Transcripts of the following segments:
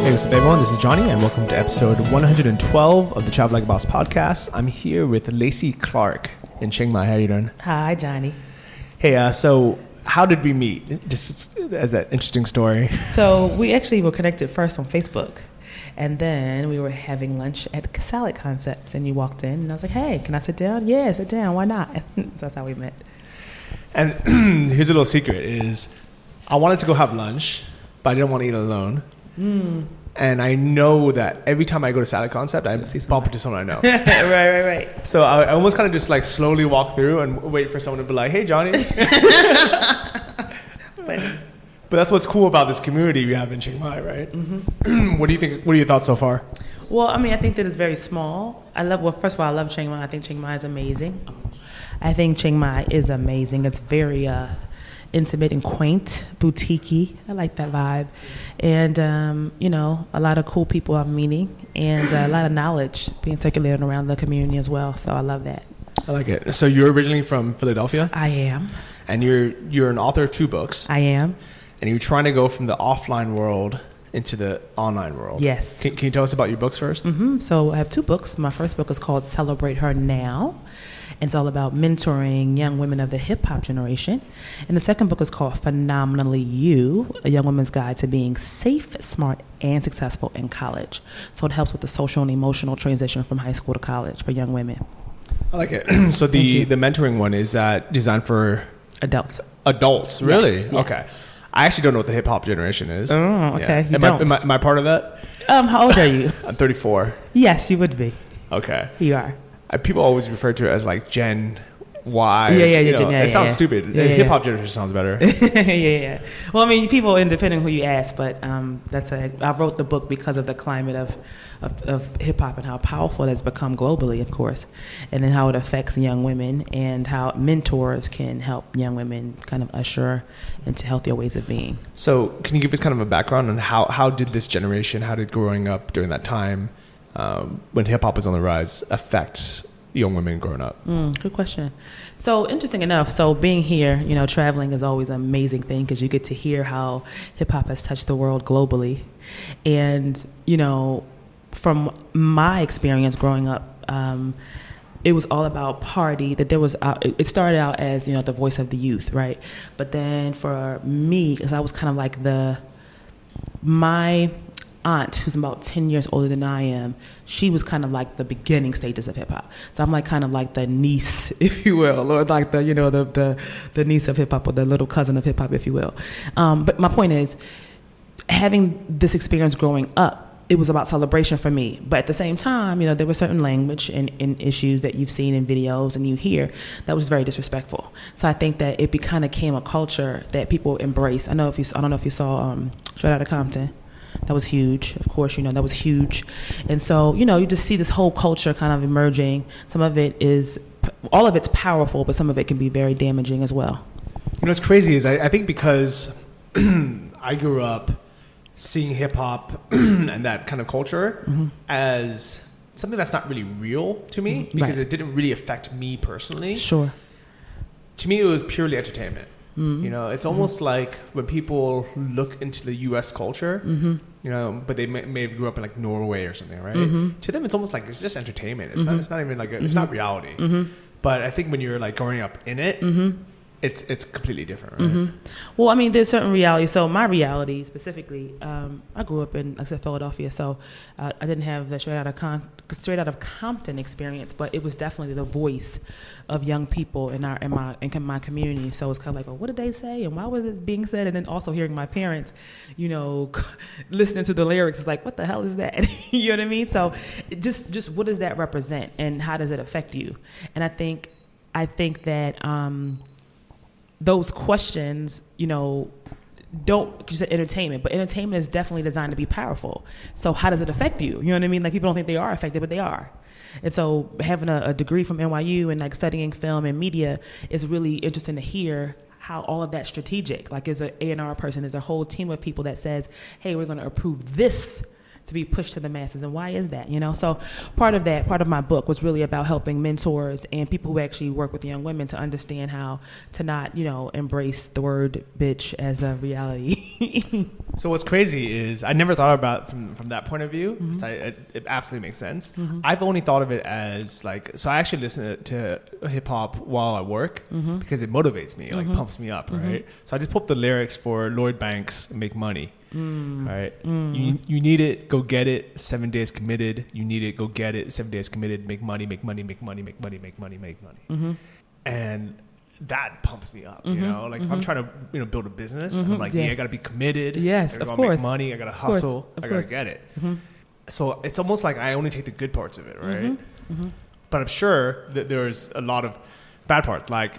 Hey, what's up, everyone? This is Johnny, and welcome to episode 112 of the Travel Like a Boss podcast. I'm here with Lacey Clark in Chiang Mai. How are you doing? Hi, Johnny. Hey, uh, so how did we meet? Just as that interesting story. So we actually were connected first on Facebook, and then we were having lunch at Salad Concepts, and you walked in, and I was like, "Hey, can I sit down?" Yeah, sit down. Why not? so that's how we met. And here's a little secret: is I wanted to go have lunch, but I didn't want to eat alone. Mm. And I know that every time I go to Salad Concept, I bump into someone I know. right, right, right. So I, I almost kind of just like slowly walk through and wait for someone to be like, "Hey, Johnny." But But that's what's cool about this community we have in Chiang Mai, right? Mm-hmm. what do you think? What are your thoughts so far? well, I mean, I think that it's very small. I love. Well, first of all, I love Chiang Mai. I think Chiang Mai is amazing. I think Chiang Mai is amazing. It's very uh, intimate and quaint, boutiquey. I like that vibe, and um, you know, a lot of cool people I'm meeting, and uh, a lot of knowledge being circulated around the community as well. So I love that. I like it. So you're originally from Philadelphia, I am. and you're you're an author of two books, I am. and you're trying to go from the offline world into the online world. Yes. Can, can you tell us about your books 1st hmm So I have two books. My first book is called Celebrate Her Now. It's all about mentoring young women of the hip hop generation. And the second book is called Phenomenally You, a young woman's guide to being safe, smart, and successful in college. So it helps with the social and emotional transition from high school to college for young women, I like it. so the the mentoring one is that designed for adults. adults, really? yes. Okay. I actually don't know what the hip hop generation is. Oh, okay. You Am, I, don't. am, I, am I part of that? Um, how old are you? I'm 34. yes, you would be. Okay. You are. Uh, people always refer to it as like Gen Y. Yeah, yeah, you yeah, know, Gen- yeah, It sounds yeah. stupid. Yeah, Hip hop generation sounds better. yeah, yeah. Well, I mean, people, and depending who you ask, but um, that's a. I wrote the book because of the climate of of, of hip hop and how powerful it has become globally, of course, and then how it affects young women and how mentors can help young women kind of usher into healthier ways of being. So, can you give us kind of a background on how, how did this generation, how did growing up during that time um, when hip hop is on the rise affect young women growing up? Mm, good question. So interesting enough. So being here, you know, traveling is always an amazing thing because you get to hear how hip hop has touched the world globally, and you know, from my experience growing up. Um, it was all about party that there was uh, it started out as you know the voice of the youth right but then for me because i was kind of like the my aunt who's about 10 years older than i am she was kind of like the beginning stages of hip-hop. So i'm like kind of like the niece if you will or like the you know the the, the niece of hip-hop or the little cousin of hip-hop if you will. Um, but my point is having this experience growing up it was about celebration for me. But at the same time you know there were certain language and, and issues that you've seen in videos and you hear that was very disrespectful. So i think that it kind of became a culture that people embrace. I know if you i don't know if you saw um straight out of compton that was huge of course you know that was huge and so you know you just see this whole culture kind of emerging some of it is all of it's powerful but some of it can be very damaging as well You know, what's crazy is I, I think because I grew up seeing hip hop and that kind of culture as something that's not really real to me Mhm, because right. it didn't really affect me personally. sure To me, it was purely entertainment. Mhm. You know, it's almost like when people look into the U.S. culture, mm-hmm. you know, but they may, may have grew up in like Norway or something, right? Mhm. To them, it's almost like it's just entertainment. It's not. Mhm. It's not even like a, it's not reality. Mm-hmm. But I think when you're like growing up in it, Mm-hmm. It's it's completely different, right? hmm Well, I mean, there's certain realities. So my reality specifically, um, I grew up in, like I said, Philadelphia. So uh, I didn't have the straight out of Con- straight out of Compton experience, but it was definitely the voice of young people in our in my in my community. So it's kind of like, oh, what did they say, and why was it being said? And then also hearing my parents, you know, listening to the lyrics, is like, what the hell is that? you know what I mean? So just just what does that represent, and how does it affect you? And I think I think that. Um, those questions, you know, don't you said entertainment, but entertainment is definitely designed to be powerful. So how does it affect you? You know what I mean? Like people don't think they are affected, but they are. And so having a, a degree from NYU and like studying film and media is really interesting to hear how all of that strategic. Like as an A&R person, there's a whole team of people that says, hey, we're going to approve this to be pushed to the masses and why is that you know? So part of that part of my book was really about helping mentors and people who actually work with young women to understand how to not you know embrace the word bitch as a reality. So what's crazy is i never thought about it from from that point of view. Mm-hmm. so I, it, it absolutely makes sense. I've only thought of it as like so i actually listen to, to hip-hop while i work Mm-hmm. because it motivates me it like pumps me up right? So i just pull up the lyrics for lloyd banks make money Mm. right? You, you need it go get it seven days committed. You need it go get it seven days committed. Make money make money make money make money make money make money. Mm-hmm. and that pumps me up you know? Like if i'm trying to you know build a business i'm like yeah i gotta be committed. Yes, i of gotta course. make money. I gotta hustle. I gotta course. get it. Mm-hmm. so it's almost like i only take the good parts of it right? But i'm sure that there's a lot of bad parts. Like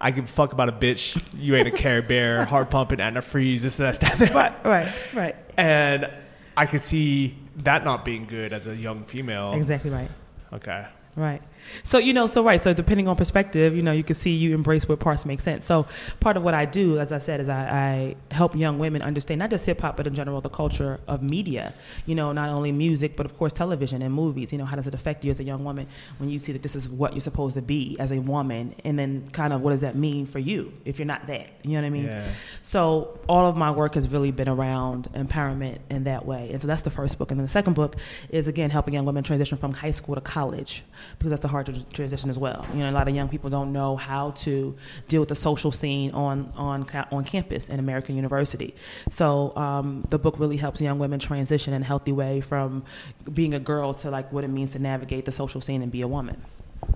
I give a fuck about a bitch. You ain't a care bear, heart pumping, antifreeze, this, that, that. right right right And I could see that not being good as a young female. exactly right Okay. Right. So you know, so right. So depending on perspective, you know, you can see you embrace what parts make sense. So part of what I do, as I said, is I, I help young women understand not just hip hop, but in general the culture of media. You know, not only music, but of course television and movies. You know, how does it affect you as a young woman when you see that this is what you're supposed to be as a woman, and then kind of what does that mean for you if you're not that? You know what I mean? Yeah. So all of my work has really been around empowerment in that way. And so that's the first book. And then the second book is again helping young women transition from high school to college because that's a hard tr- transition as well. You know, a lot of young people don't know how to deal with the social scene on on on campus in American University. So um, the book really helps young women transition in a healthy way from being a girl to like what it means to navigate the social scene and be a woman.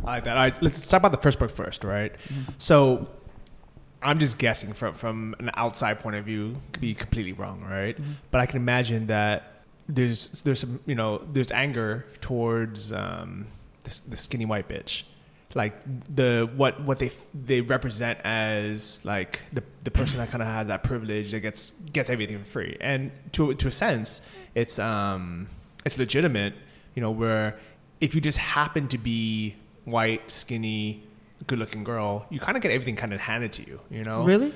I like that. All right, let's talk about the first book first, right? So I'm just guessing from from an outside point of view, could be completely wrong, right? But I can imagine that there's there's some you know there's anger towards um, the skinny white bitch, like the what what they they represent as like the the person that kind of has that privilege that gets gets everything free, and to to a sense, it's um it's legitimate, you know, where if you just happen to be white, skinny, good looking girl, you kind of get everything kind of handed to you, you know? Really?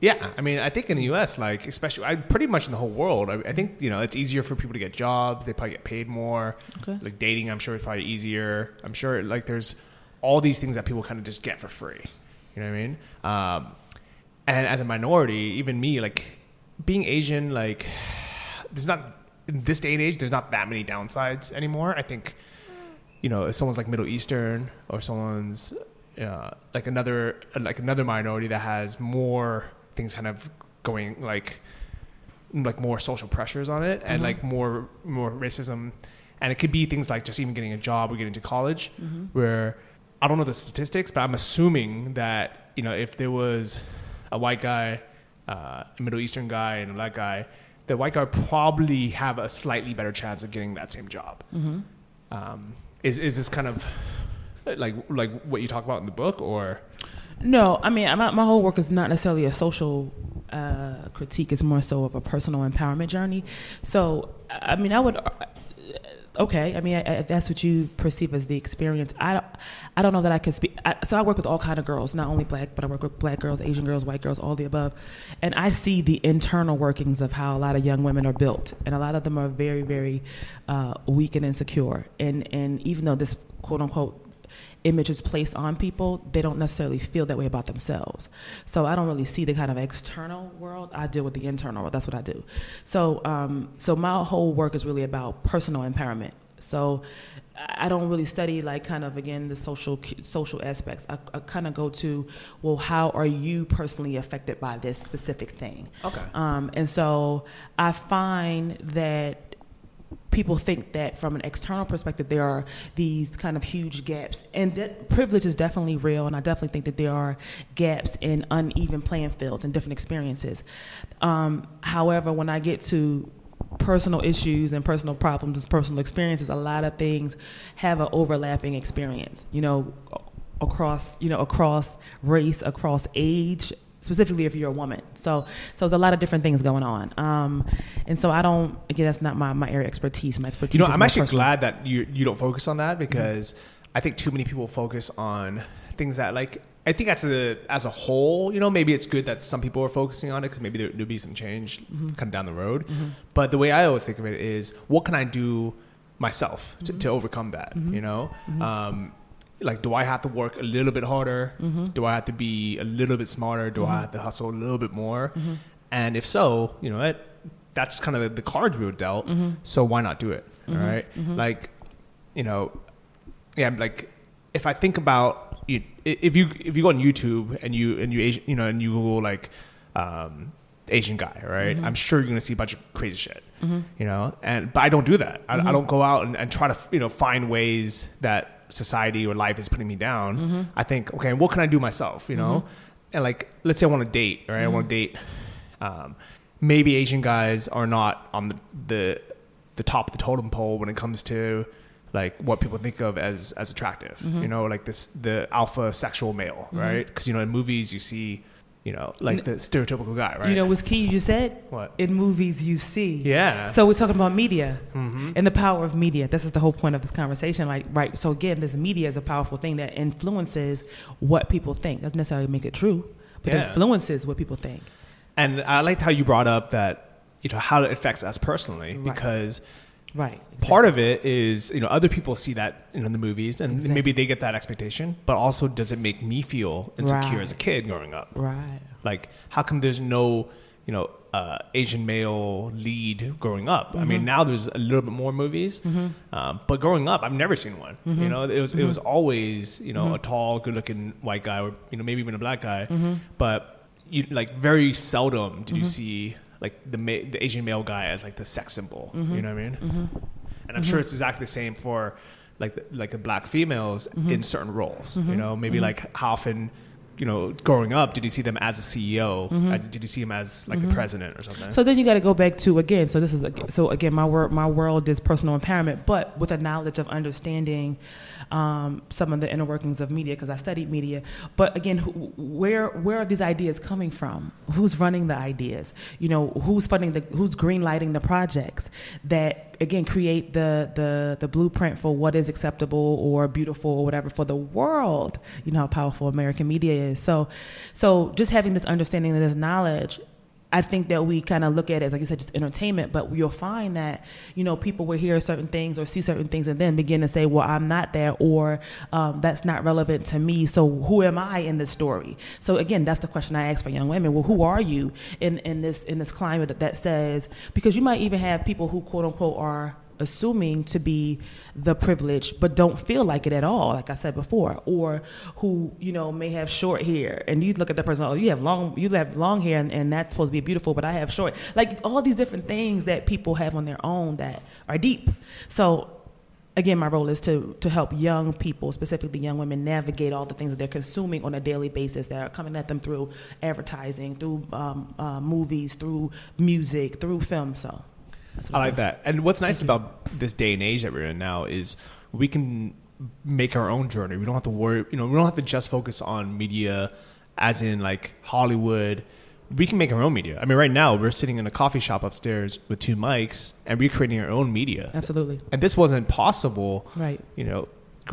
Yeah. I mean, I think in the US, like, especially, I pretty much in the whole world, I, I think, you know, it's easier for people to get jobs. They probably get paid more. Okay. Like, dating, I'm sure, is probably easier. I'm sure, like, there's all these things that people kind of just get for free. You know what I mean? Um, and as a minority, even me, like, being Asian, like, there's not, in this day and age, there's not that many downsides anymore. I think, you know, if someone's like Middle Eastern or someone's uh, like another like another minority that has more things kind of going like like more social pressures on it and like more more racism. And it could be things like just even getting a job or getting to college where I don't know the statistics but I'm assuming that you know if there was a white guy uh, a Middle Eastern guy and a black guy the white guy probably have a slightly better chance of getting that same job. Um, is is this kind of like like what you talk about in the book or No, I mean, my, my whole work is not necessarily a social uh, critique. It's more so of a personal empowerment journey. So, I mean, I would. uh, Okay, I mean, if that's what you perceive as the experience. I don't, I don't know that I can speak. I, so I work with all kind of girls, not only black, but I work with black girls, Asian girls, white girls, all the above, and I see the internal workings of how a lot of young women are built, and a lot of them are very, very uh, weak and insecure. And and even though this quote unquote image is placed on people, they don't necessarily feel that way about themselves. So I don't really see the kind of external world. I deal with the internal world. That's what I do. So um, so my whole work is really about personal empowerment. So I don't really study like kind of again the social social aspects. I, I kind of go to well, how are you personally affected by this specific thing? Okay. Um, and so I find that people think that from an external perspective there are these kind of huge gaps. And that privilege is definitely real and i definitely think that there are gaps in uneven playing fields and different experiences. Um, however when i get to personal issues and personal problems and personal experiences a lot of things have an overlapping experience you know across you know across race across age specifically if you're a woman. So, so there's a lot of different things going on. Um, and so I don't, again, that's not my, my area of expertise. My expertise You know, I'm actually personal. glad that you you don't focus on that because I think too many people focus on things that like I think as a as a whole, you know, maybe it's good that some people are focusing on it because maybe there, there'll be some change Mm-hmm. kind of down the road. But the way I always think of it is, what can I do myself to, Mm-hmm. to overcome that? You know, um, like do I have to work a little bit harder? Mm-hmm. Do I have to be a little bit smarter? Do I mm-hmm. have to hustle a little bit more? Mm-hmm. And if so, you know, it, that's kind of the, the cards we were dealt. Mm-hmm. So why not do it? Mm-hmm. all right, like you know, yeah, like if I think about you, if you if you go on YouTube and you and you Asian, you know and you Google like um, Asian guy, right? I'm sure you're gonna see a bunch of crazy shit, you know. And but I don't do that. I, I don't go out and, and try to you know find ways that society or life is putting me down. Mm-hmm. I think okay, what can I do myself? You know, mm-hmm. and like let's say I want to date, right? I want to mm-hmm. date. Um, maybe Asian guys are not on the, the the top of the totem pole when it comes to like what people think of as as attractive. You know, like this the alpha sexual male, right? Because you know in movies you see, you know, like the stereotypical guy, right? You know what's key? You just said What? in movies you see. Yeah. So we're talking about media Mm-hmm. and the power of media. This is the whole point of this conversation. Like, right? So again, this media is a powerful thing that influences what people think. Doesn't necessarily make it true, but Yeah. influences what people think. And I liked how you brought up that you know how it affects us personally Right. because Right. part of it is you know other people see that you know, in the movies and Exactly. maybe they get that expectation, but also does it make me feel insecure Right. as a kid growing up? Right. Like, how come there's no, you know, uh, Asian male lead growing up? I mean, mm-hmm. now there's a little bit more movies, mm-hmm. um, but growing up, I've never seen one. You mm-hmm. know, it was it was always you know a tall, good-looking white guy, or you know maybe even a black guy, but you like very seldom did you see like the ma- the Asian male guy as like the sex symbol. You mm-hmm. know what I mean? Mm-hmm. And I'm sure mm-hmm. it's exactly the same for like the, like the black females in certain roles. You know, maybe like how often, you know, growing up, did you see them as a CEO? As- did you see them as like the president or something? So then you got to go back to again. So this is so again, my work, my world is personal empowerment, but with a knowledge of understanding um, some of the inner workings of media because I studied media. But again, who, where where are these ideas coming from? Who's running the ideas? You know, who's funding the who's greenlighting the projects that again create the the the blueprint for what is acceptable or beautiful or whatever for the world. You know how powerful American media is. So so just having this understanding and this knowledge I think that we kind of look at it, like you said, just entertainment, but you'll find that, you know, people will hear certain things or see certain things and then begin to say, well, I'm not there or um, that's not relevant to me. So who am I in this story? So again, that's the question I ask for young women. Well, who are you in, in this, in this climate that, that says, because you might even have people who quote unquote are assuming to be the privilege but don't feel like it at all like i said before or who you know may have short hair. And you look at the person oh you have long you have long hair and, and that's supposed to be beautiful but i have short. Like all these different things that people have on their own that are deep. So again my role is to to help young people specifically young women navigate all the things that they're consuming on a daily basis that are coming at them through advertising through um, uh, movies through music through film. So I like that. And what's nice about this day and age that we're in now is we can make our own journey. We don't have to worry, you know, we don't have to just focus on media as in like Hollywood. We can make our own media. I mean, right now we're sitting in a coffee shop upstairs with two mics and we're creating our own media. absolutely And this wasn't possible, right you know,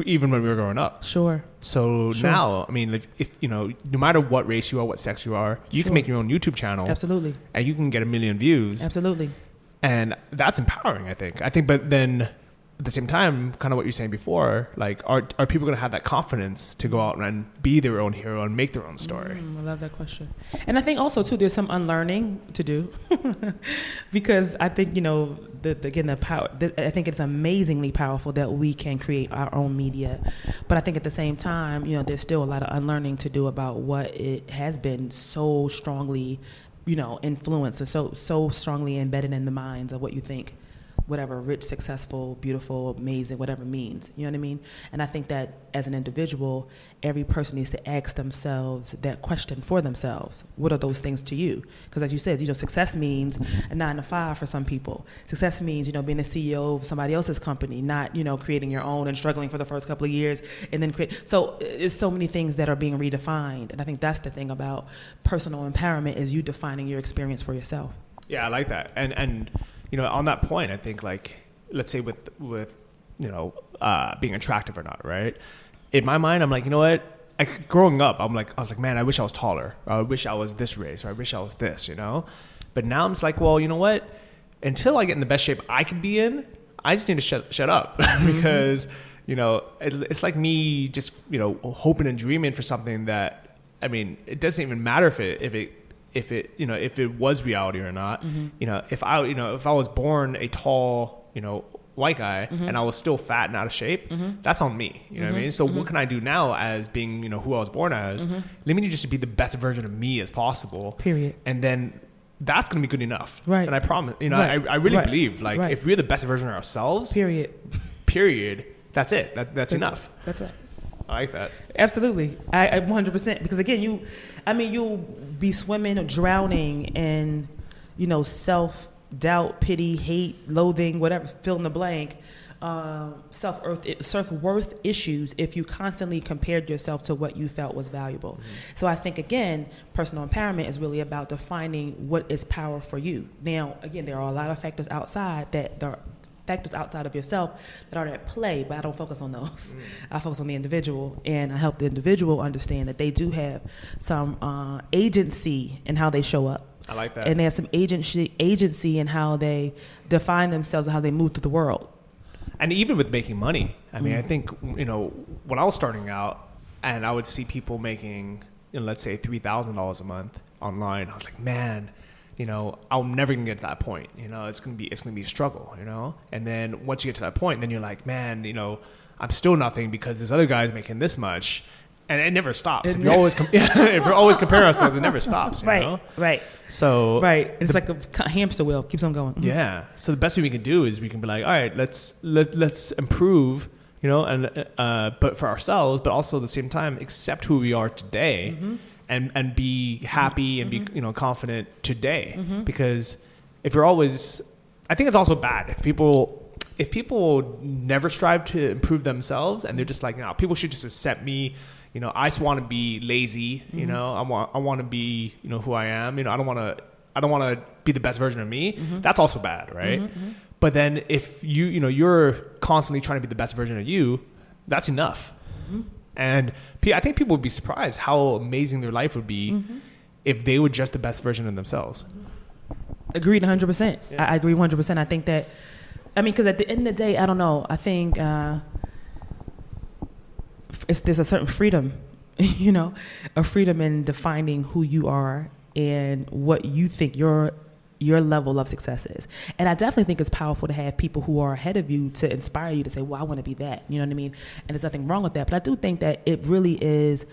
even when we were growing up. Sure. So Sure. now, I mean, if, if you know, no matter what race you are, what sex you are, you Sure. can make your own YouTube channel Absolutely. and you can get a million views Absolutely. And that's empowering i think i think but then at the same time kind of what you're saying before like are, are people going to have that confidence to go out and be their own hero and make their own story Mm, I love that question. And I think also too, there's some unlearning to do, because I think you know, the, the, again, the power. The, I think it's amazingly powerful that we can create our own media, but I think at the same time, you know, there's still a lot of unlearning to do about what it has been so strongly, you know, influence is so so strongly embedded in the minds of what you think whatever rich, successful, beautiful, amazing, whatever means. You know what I mean? And I think that as an individual, every person needs to ask themselves that question for themselves. What are those things to you? Because as you said, you know, success means a nine to five for some people. Success means, you know, being a CEO of somebody else's company, not, you know, creating your own and struggling for the first couple of years and then create. So it's so many things that are being redefined. And I think that's the thing about personal empowerment is you defining your experience for yourself. Yeah, I like that. And and you know, on that point, I think like let's say with with you know uh, being attractive or not, right? In my mind, I'm like, you know what? Like growing up, I'm like, I was like, man, I wish I was taller. I wish I was this race, or I wish I was this, you know. But now I'm just like, well, you know what? Until I get in the best shape I can be in, I just need to shut shut up because you know it, it's like me just you know hoping and dreaming for something that I mean it doesn't even matter if it if it if it you know if it was reality or not. Mm-hmm. You know if I you know if I was born a tall you know white guy Mm-hmm. and I was still fat and out of shape, that's on me. You know what I mean? So Mm-hmm. what can I do now as being you know who I was born as? Let me just be the best version of me as possible. Period. And then. That's gonna be good enough, Right. And I promise, you know, Right. I, I really Right. believe, like, Right. if we're the best version of ourselves, Period. period, that's it. That, that's enough. That's right. I like that. Absolutely, I, I 100% because again, you, I mean, you'll be swimming or drowning in, you know, self doubt, pity, hate, loathing, whatever, fill in the blank, um, self earth, self worth issues if you constantly compared yourself to what you felt was valuable. So I think again, personal empowerment is really about defining what is power for you. Now, again, there are a lot of factors outside that there factors outside of yourself that are at play, but I don't focus on those. I focus on the individual, and I help the individual understand that they do have some uh, agency in how they show up. I like that. And there's some agency agency in how they define themselves and how they move through the world. and even with making money i mean Mm. i think you know when i was starting out and i would see people making you know, let's say $3000 a month online i was like man you know i'm never gonna get to that point you know it's gonna be it's gonna be a struggle you know and then once you get to that point then you're like man you know i'm still nothing because this other guy's making this much and it never stops It if you're always com- if we're always comparing ourselves it never stops you Right, know? right, so right. It's like a hamster wheel, keeps on going. yeah. So the best thing we can do is we can be like, all right, let's let let's improve, you know, and uh, but for ourselves, but also at the same time accept who we are today, and and be happy and be mm-hmm. you know confident today. Mm-hmm. Because if you're always, I think it's also bad if people. If people never strive to improve themselves and they're just like, no, people should just accept me. You know, I just want to be lazy. You mm-hmm. know, I want I want to be you know who I am. You know, I don't want to I don't want to be the best version of me. That's also bad, right? But then if you you know you're constantly trying to be the best version of you, that's enough. And I think people would be surprised how amazing their life would be if they were just the best version of themselves. Agreed 100%. Yeah. I, I agree 100%. I think that, I mean, because at the end of the day, I don't know. I think uh, it's, there's a certain freedom, you know, a freedom in defining who you are and what you think your your level of success is. And I definitely think it's powerful to have people who are ahead of you to inspire you to say, well, I want to be that. You know what I mean? And there's nothing wrong with that. But I do think that it really is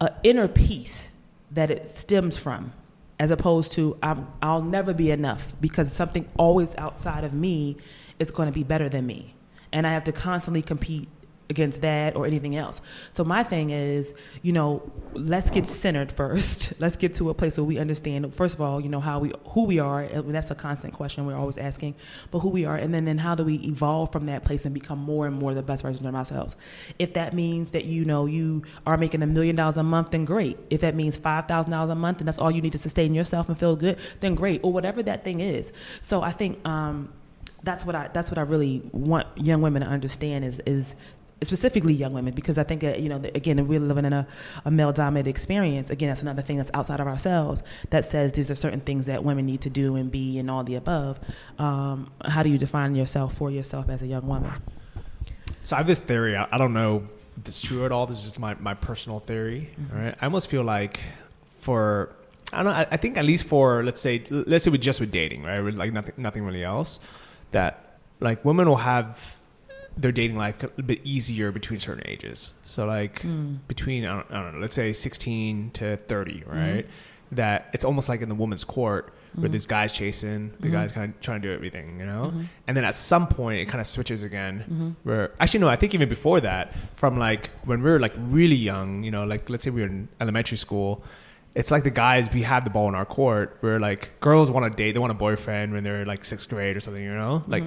an inner peace that it stems from, as opposed to I'm, I'll never be enough because something always outside of me is going to be better than me, and I have to constantly compete against that or anything else. So my thing is, you know, let's get centered first. let's get to a place where we understand first of all, you know, how we who we are. That's a constant question we're always asking, but who we are, and then then how do we evolve from that place and become more and more the best version of ourselves? If that means that you know you are making a million dollars a month, then great. If that means five thousand dollars a month and that's all you need to sustain yourself and feel good, then great. Or whatever that thing is. So I think um, that's what I that's what I really want young women to understand is is specifically young women because I think that, you know again we're living in a, a male dominated experience again that's another thing that's outside of ourselves that says these are certain things that women need to do and be and all the above um, how do you define yourself for yourself as a young woman So I have this theory. I, I don't know if it's true at all. This is just my, my personal theory. all right. I almost feel like for I don't know. I, I think at least for let's say let's say with just with dating, right? With like nothing nothing really else. That like women will have their dating life a bit easier between certain ages. So like hmm. between I don't, I don't know, let's say sixteen to thirty, mm-hmm. right? that it's almost like in the woman's court where Mm-hmm. this guy's chasing, the guy's mm-hmm. kind of trying to do everything, you know. Mm-hmm. And then at some point, it kind of switches again. Mm-hmm. Where actually, no, I think even before that, from like when we were like really young, you know, like let's say we were in elementary school. It's like the guys we have the ball in our court. Where like girls want to date, they want a boyfriend when they're like sixth grade or something, you know. Like,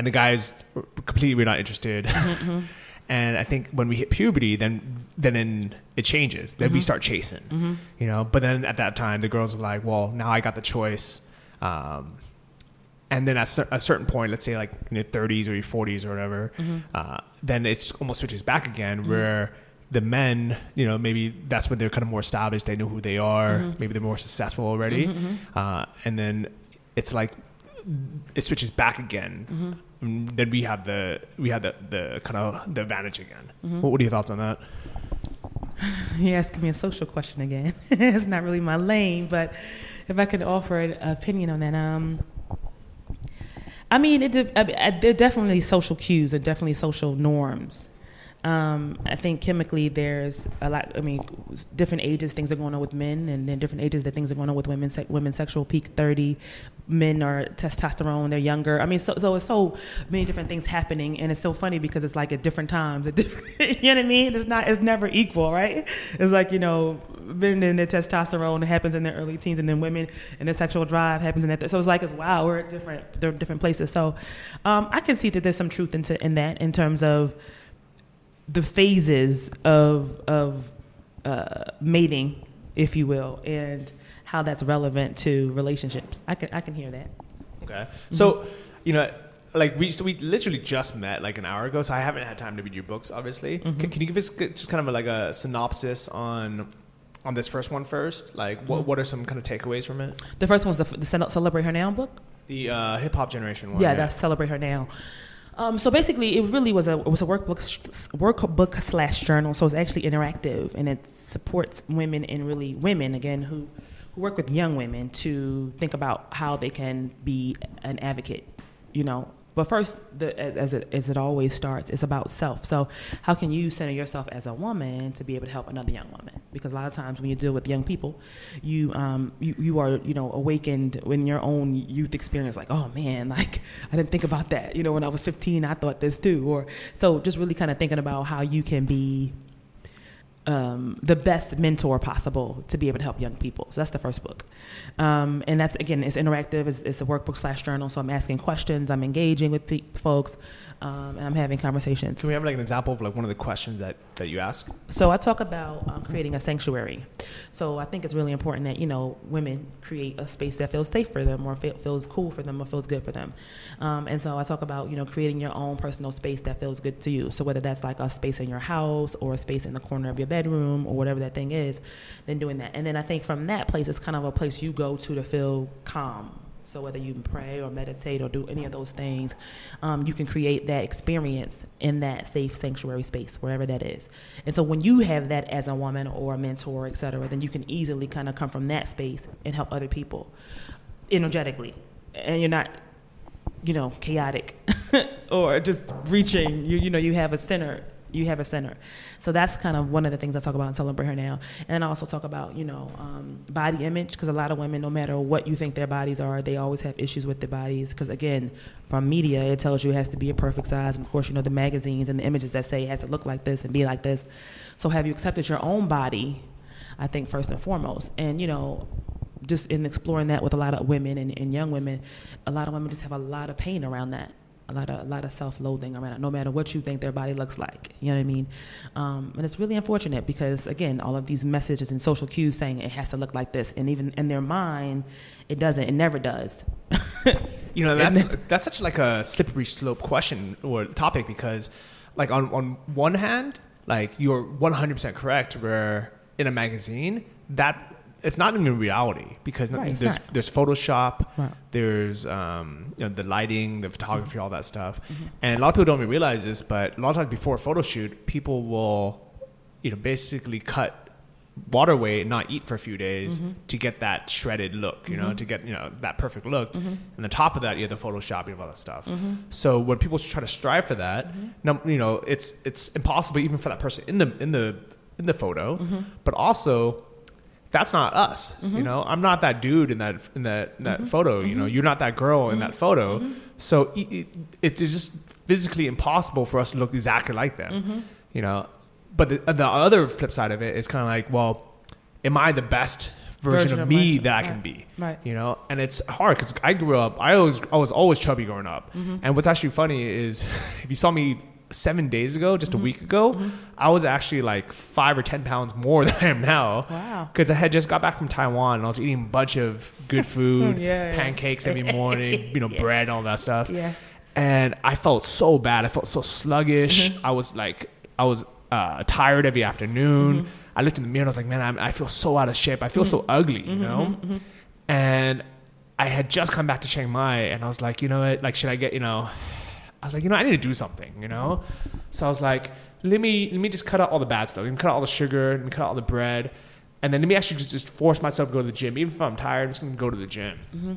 and the guys completely we're not interested. Mm-hmm, mm-hmm. And I think when we hit puberty, then then, it changes. Then we mm-hmm. start chasing, you know. But then at that time, the girls are like, "Well, now I got the choice." Um, and then at a certain point, let's say like in your 30s or your 40s or whatever, uh, then it almost switches back again where the men, you know, maybe that's when they're kind of more established. They know who they are. Maybe they're more successful already. Uh, and then it's like it switches back again. And then we have the we have the, the kind of the advantage again. What, what are your thoughts on that? You're asking me a social question again. it's not really my lane, but if I could offer an opinion on that, um, I mean, it, de- I mean, there definitely social cues, are definitely social norms. Um, I think chemically there's a lot. I mean, different ages things are going on with men, and then different ages that things are going on with women. Se- women sexual peak thirty, men are testosterone. They're younger. I mean, so so it's so many different things happening, and it's so funny because it's like at different times, at different. you know what I mean? It's not. It's never equal, right? It's like you know, men and their testosterone happens in their early teens, and then women and their sexual drive happens in that. So it's like it's wow, we're at different. They're different places. So um, I can see that there's some truth into in that in terms of the phases of of uh, mating, if you will, and how that's relevant to relationships. I can I can hear that. Okay. So, you know, like we so we literally just met like an hour ago, so I haven't had time to read your books. Obviously, can, can you give us just kind of a, like a synopsis on on this first one first? Like, what what are some kind of takeaways from it? The first one's the, the Celebrate Her Now book. The uh, hip hop generation one. yeah, that's Celebrate Her Now. Um, so basically, it really was a it was a workbook workbook slash journal. So it's actually interactive and it supports women and really women again who who work with young women to think about how they can be an advocate. You know, but first, the, as it as it always starts, it's about self. So how can you center yourself as a woman to be able to help another young woman? Because a lot of times when you deal with young people, you um you, you are you know awakened in your own youth experience. Like oh man, like I didn't think about that. You know, when I was 15, I thought this too. Or so just really kind of thinking about how you can be um, the best mentor possible to be able to help young people. So that's the first book, um, and that's again it's interactive. It's, it's a workbook slash journal. So I'm asking questions, I'm engaging with pe- folks, um, and I'm having conversations. Can we have like an example of like one of the questions that that you ask? So I talk about um, creating a sanctuary. So I think it's really important that you know women create a space that feels safe for them, or fe- feels cool for them, or feels good for them. Um, and so I talk about you know creating your own personal space that feels good to you. So whether that's like a space in your house or a space in the corner of your bedroom or whatever that thing is, then doing that. And then I think from that place, it's kind of a place you go to to feel calm. So whether you pray or meditate or do any of those things, um, you can create that experience in that safe sanctuary space, wherever that is. And so when you have that as a woman or a mentor, et cetera, then you can easily kind of come from that space and help other people energetically. And you're not, you know, chaotic or just reaching. You, you know, you have a center. You have a center. So that's kind of one of the things I talk about in Celebrate Her Now. And I also talk about, you know, um, body image, because a lot of women, no matter what you think their bodies are, they always have issues with their bodies. Because again, from media, it tells you it has to be a perfect size. And of course, you know, the magazines and the images that say it has to look like this and be like this. So have you accepted your own body? I think first and foremost. And, you know, just in exploring that with a lot of women and, and young women, a lot of women just have a lot of pain around that. A lot of a lot of self-loathing around it, no matter what you think their body looks like. You know what I mean? Um, and it's really unfortunate because again, all of these messages and social cues saying it has to look like this, and even in their mind, it doesn't. It never does. You know, that's that's such like a slippery slope question or topic because, like on on one hand, like you're 100 percent correct. Where in a magazine, that it's not even reality because Right, there's there's Photoshop, Right. there's um, you know the lighting, the photography, Mm-hmm. all that stuff, and a lot of people don't even realize this. But a lot of times before a photo shoot, people will, you know, basically cut water weight and not eat for a few days Mm-hmm. to get that shredded look, you know, to get you know that perfect look. And the top of that, you have the photoshopping of all that stuff. Mm-hmm. So when people try to strive for that, num- you know, it's it's impossible even for that person in the in the in the photo, Mm-hmm. but also that's not us. Mm-hmm. You know, I'm not that dude in that in that in that photo. You know, you're not that girl in that photo. Mm-hmm. So it, it, it's just physically impossible for us to look exactly like them. Mm-hmm. You know, but the, the other flip side of it is kind of like, well, am I the best version, Version of of me myself, that I right. can be? Right. You know, and it's hard because I grew up. I always I was always chubby growing up. Mm-hmm. And what's actually funny is if you saw me seven days ago, just Mm-hmm. a week ago, I was actually like five or ten pounds more than I am now. Wow. Because I had just got back from Taiwan and I was eating a bunch of good food, Yeah, yeah. pancakes every morning, you know, bread, all that stuff. Yeah. And I felt so bad. I felt so sluggish. Mm-hmm. I was like, I was uh, tired every afternoon. Mm-hmm. I looked in the mirror and I was like, man, I'm, I feel so out of shape. I feel so Mm-hmm. ugly, you know? And I had just come back to Chiang Mai and I was like, you know what? Like, should I get, you know, I was like, you know, I need to do something, you know? So I was like, let me, let me just cut out all the bad stuff. Let me cut out all the sugar. Let me cut out all the bread. And then let me actually just, just force myself to go to the gym. Even if I'm tired, I'm just going to go to the gym. Mm-hmm.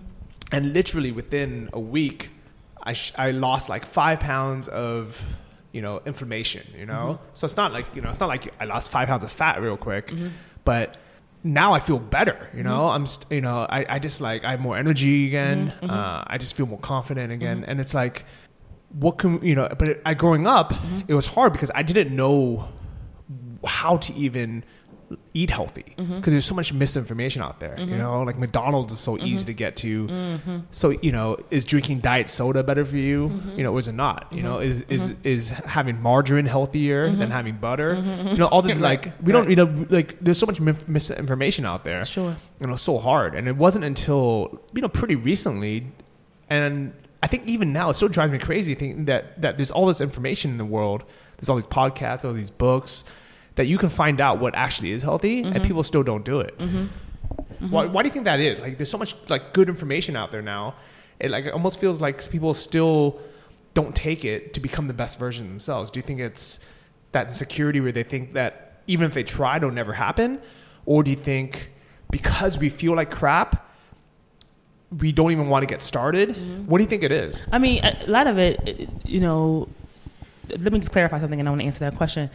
And literally within a week, I, sh- I lost like five pounds of, you know, inflammation, you know? Mm-hmm. So it's not like, you know, it's not like I lost five pounds of fat real quick, mm-hmm. but now I feel better, you know? I'm, st- you know, I, I just like, I have more energy again. Uh, I just feel more confident again. And it's like, what can, you know, but I, growing up, mm-hmm. it was hard because I didn't know how to even eat healthy mm-hmm. because there's so much misinformation out there you mm-hmm. know? Like mcdonald's is so easy to get to. So you know is drinking diet soda better for you? You know or is it not? You know is is is having margarine healthier than having butter? You know all this like we don't you know like there's so much mi- misinformation out there. Sure. you know so hard. And it wasn't until you know pretty recently and i think even now it still drives me crazy thinking that that there's all this information in the world. There's all these podcasts all these books that you can find out what actually is healthy and mm-hmm. people still don't do it. Mm-hmm. Mm-hmm. Why, why do you think that is? Like there's so much like good information out there now. It like it almost feels like people still don't take it to become the best version of themselves. Do you think it's that insecurity where they think that even if they try it'll never happen? Or do you think because we feel like crap we don't even want to get started what do you think it is I mean, a lot of it, you know. Let me just clarify something, and I want to answer that question.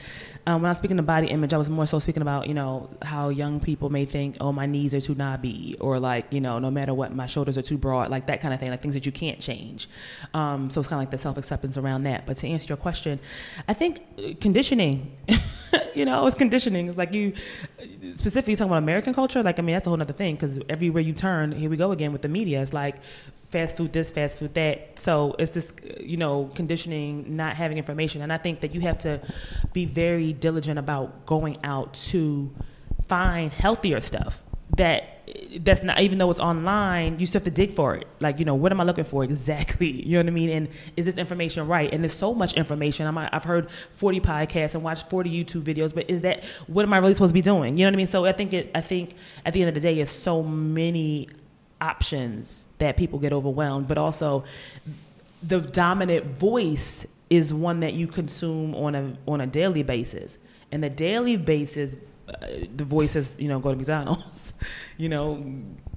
Um, when I was speaking of body image, I was more so speaking about you know how young people may think, oh, my knees are too knobby, or like you know, no matter what, my shoulders are too broad, like that kind of thing, like things that you can't change. Um, so it's kind of like the self acceptance around that. But to answer your question, I think uh, conditioning. you know, it's conditioning. It's like you specifically talking about American culture. Like, I mean, that's a whole other thing because everywhere you turn, here we go again with the media. It's like fast food this, fast food that. So it's this, you know, conditioning, not having information. And I think that you have to be very diligent about going out to find healthier stuff that that's not even though it's online you still have to dig for it. Like you know what am i looking for exactly? You know what i mean? And is this information right? And there's so much information. I'm, i've heard 40 podcasts and watched 40 youtube videos but is that what am i really supposed to be doing? You know what i mean? So i think it i think at the end of the day it's so many options that people get overwhelmed but also the dominant voice is one that you consume on a on a daily basis. And the daily basis uh, the voice is you know go to mcdonald's you know